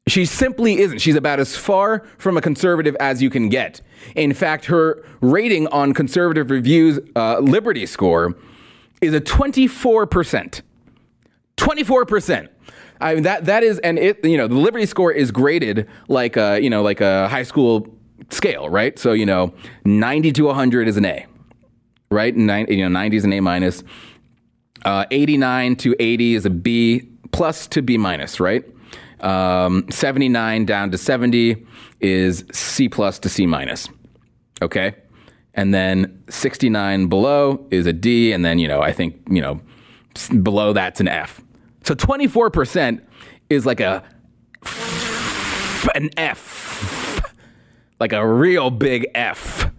She simply isn't. She's about as far from a conservative as you can get. In fact, her rating on Conservative Review's uh, Liberty score is a 24%. 24%. I mean, that that is, and it you know the Liberty score is graded like a you know like a high school scale, right? So you know, ninety to hundred is an A, right? Nine, you know, ninety is an A minus. Uh, eighty nine to eighty is a B plus to B minus, right? Um, seventy nine down to seventy is C plus to C minus. Okay, and then sixty nine below is a D, and then you know I think you know below that's an F. So 24% is like a an F. Like a real big F.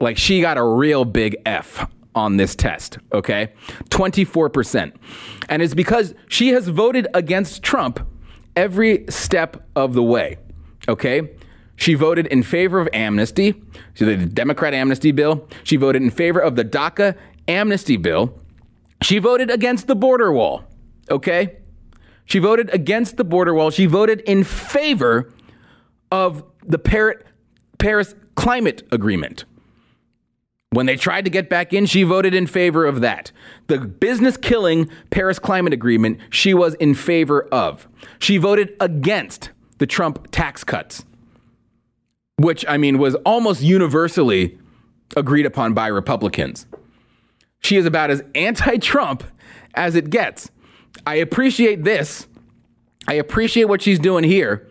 Like she got a real big F on this test, okay? 24%. And it's because she has voted against Trump every step of the way, okay? She voted in favor of amnesty, so the Democrat amnesty bill. She voted in favor of the DACA amnesty bill. She voted against the border wall okay? She voted against the border wall. She voted in favor of the Paris Climate Agreement. When they tried to get back in, she voted in favor of that. The business killing Paris Climate Agreement, she was in favor of. She voted against the Trump tax cuts, which, I mean, was almost universally agreed upon by Republicans. She is about as anti Trump as it gets. I appreciate this. I appreciate what she's doing here.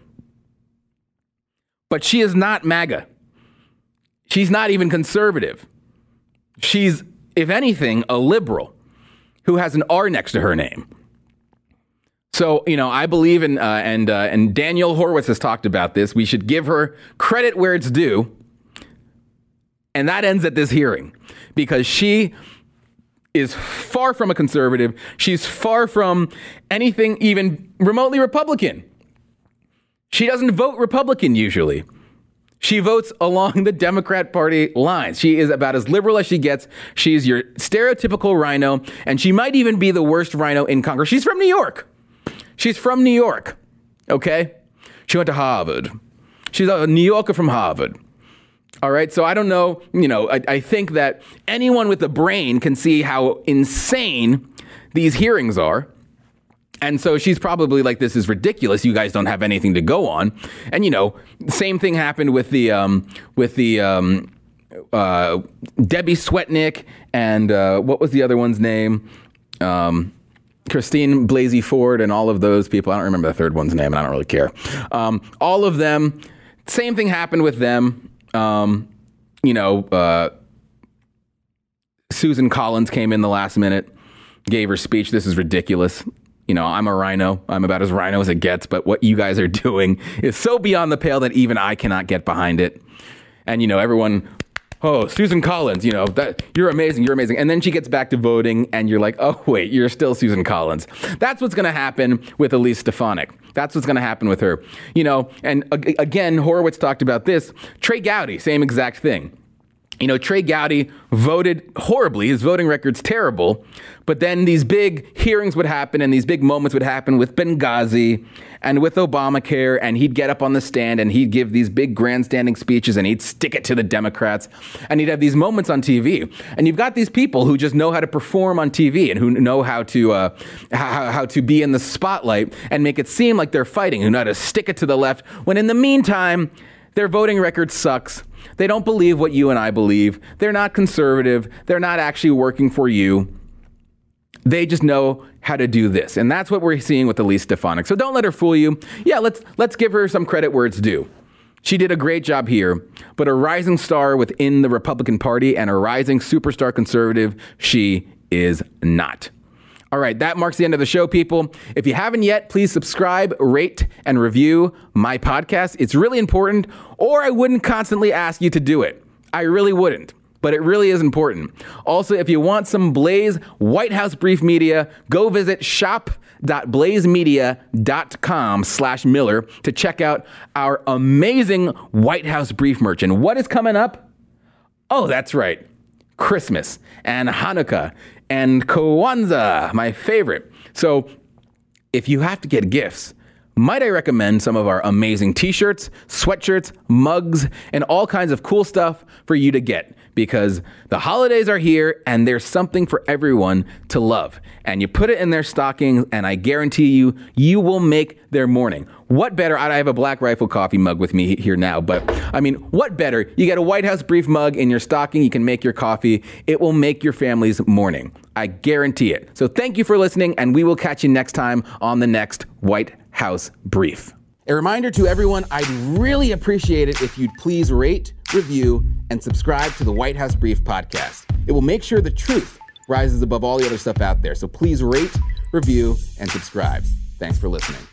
But she is not MAGA. She's not even conservative. She's, if anything, a liberal who has an R next to her name. So, you know, I believe in, uh, and, uh, and Daniel Horowitz has talked about this. We should give her credit where it's due. And that ends at this hearing because she is far from a conservative. She's far from anything even remotely Republican. She doesn't vote Republican usually. She votes along the Democrat Party lines. She is about as liberal as she gets. She's your stereotypical RINO, and she might even be the worst RINO in Congress. She's from New York. She's from New York, okay? She went to Harvard. She's a New Yorker from Harvard. All right. So I don't know. You know, I, I, think that anyone with a brain can see how insane these hearings are. And so she's probably like, this is ridiculous. You guys don't have anything to go on. And, you know, same thing happened with the, um, with the, um, uh, Debbie Swetnick and uh, what was the other one's name? Um, Christine Blasey Ford and all of those people. I don't remember the third one's name, and I don't really care. Um, all of them. Same thing happened with them. Um, you know, uh, Susan Collins came in the last minute, gave her speech. This is ridiculous. You know, I'm a RINO. I'm about as RINO as it gets, but what you guys are doing is so beyond the pale that even I cannot get behind it. And, you know, everyone, oh, Susan Collins, you know, that you're amazing, you're amazing. And then she gets back to voting, and you're like, oh, wait, you're still Susan Collins. That's what's going to happen with Elise Stefanik. That's what's going to happen with her. You know, and again, Horowitz talked about this. Trey Gowdy, same exact thing you know, Trey Gowdy voted horribly. His voting record's terrible. But then these big hearings would happen and these big moments would happen with Benghazi and with Obamacare. And he'd get up on the stand and he'd give these big grandstanding speeches and he'd stick it to the Democrats. And he'd have these moments on TV. And you've got these people who just know how to perform on TV and who know how to, uh, how, how to be in the spotlight and make it seem like they're fighting, who know how to stick it to the left. When in the meantime, their voting record sucks they don't believe what you and I believe. They're not conservative. They're not actually working for you. They just know how to do this. And that's what we're seeing with Elise Stefanik. So don't let her fool you. Yeah, let's let's give her some credit where it's due. She did a great job here, but a rising star within the Republican Party and a rising superstar conservative, she is not. All right, that marks the end of the show, people. If you haven't yet, please subscribe, rate, and review my podcast. It's really important, or I wouldn't constantly ask you to do it. I really wouldn't but it really is important. Also, if you want some Blaze White House Brief Media, go visit shop.blazemedia.com slash Miller to check out our amazing White House Brief merch. And what is coming up? Oh, that's right. Christmas and Hanukkah and Kwanzaa, my favorite. So if you have to get gifts, might I recommend some of our amazing t shirts, sweatshirts, mugs, and all kinds of cool stuff for you to get because the holidays are here and there's something for everyone to love. And you put it in their stockings, and I guarantee you, you will make their morning. What better? I have a Black Rifle coffee mug with me here now, but I mean, what better? You get a White House brief mug in your stocking, you can make your coffee. It will make your family's morning. I guarantee it. So thank you for listening, and we will catch you next time on the next White House Brief. A reminder to everyone I'd really appreciate it if you'd please rate, review, and subscribe to the White House Brief podcast. It will make sure the truth rises above all the other stuff out there. So please rate, review, and subscribe. Thanks for listening.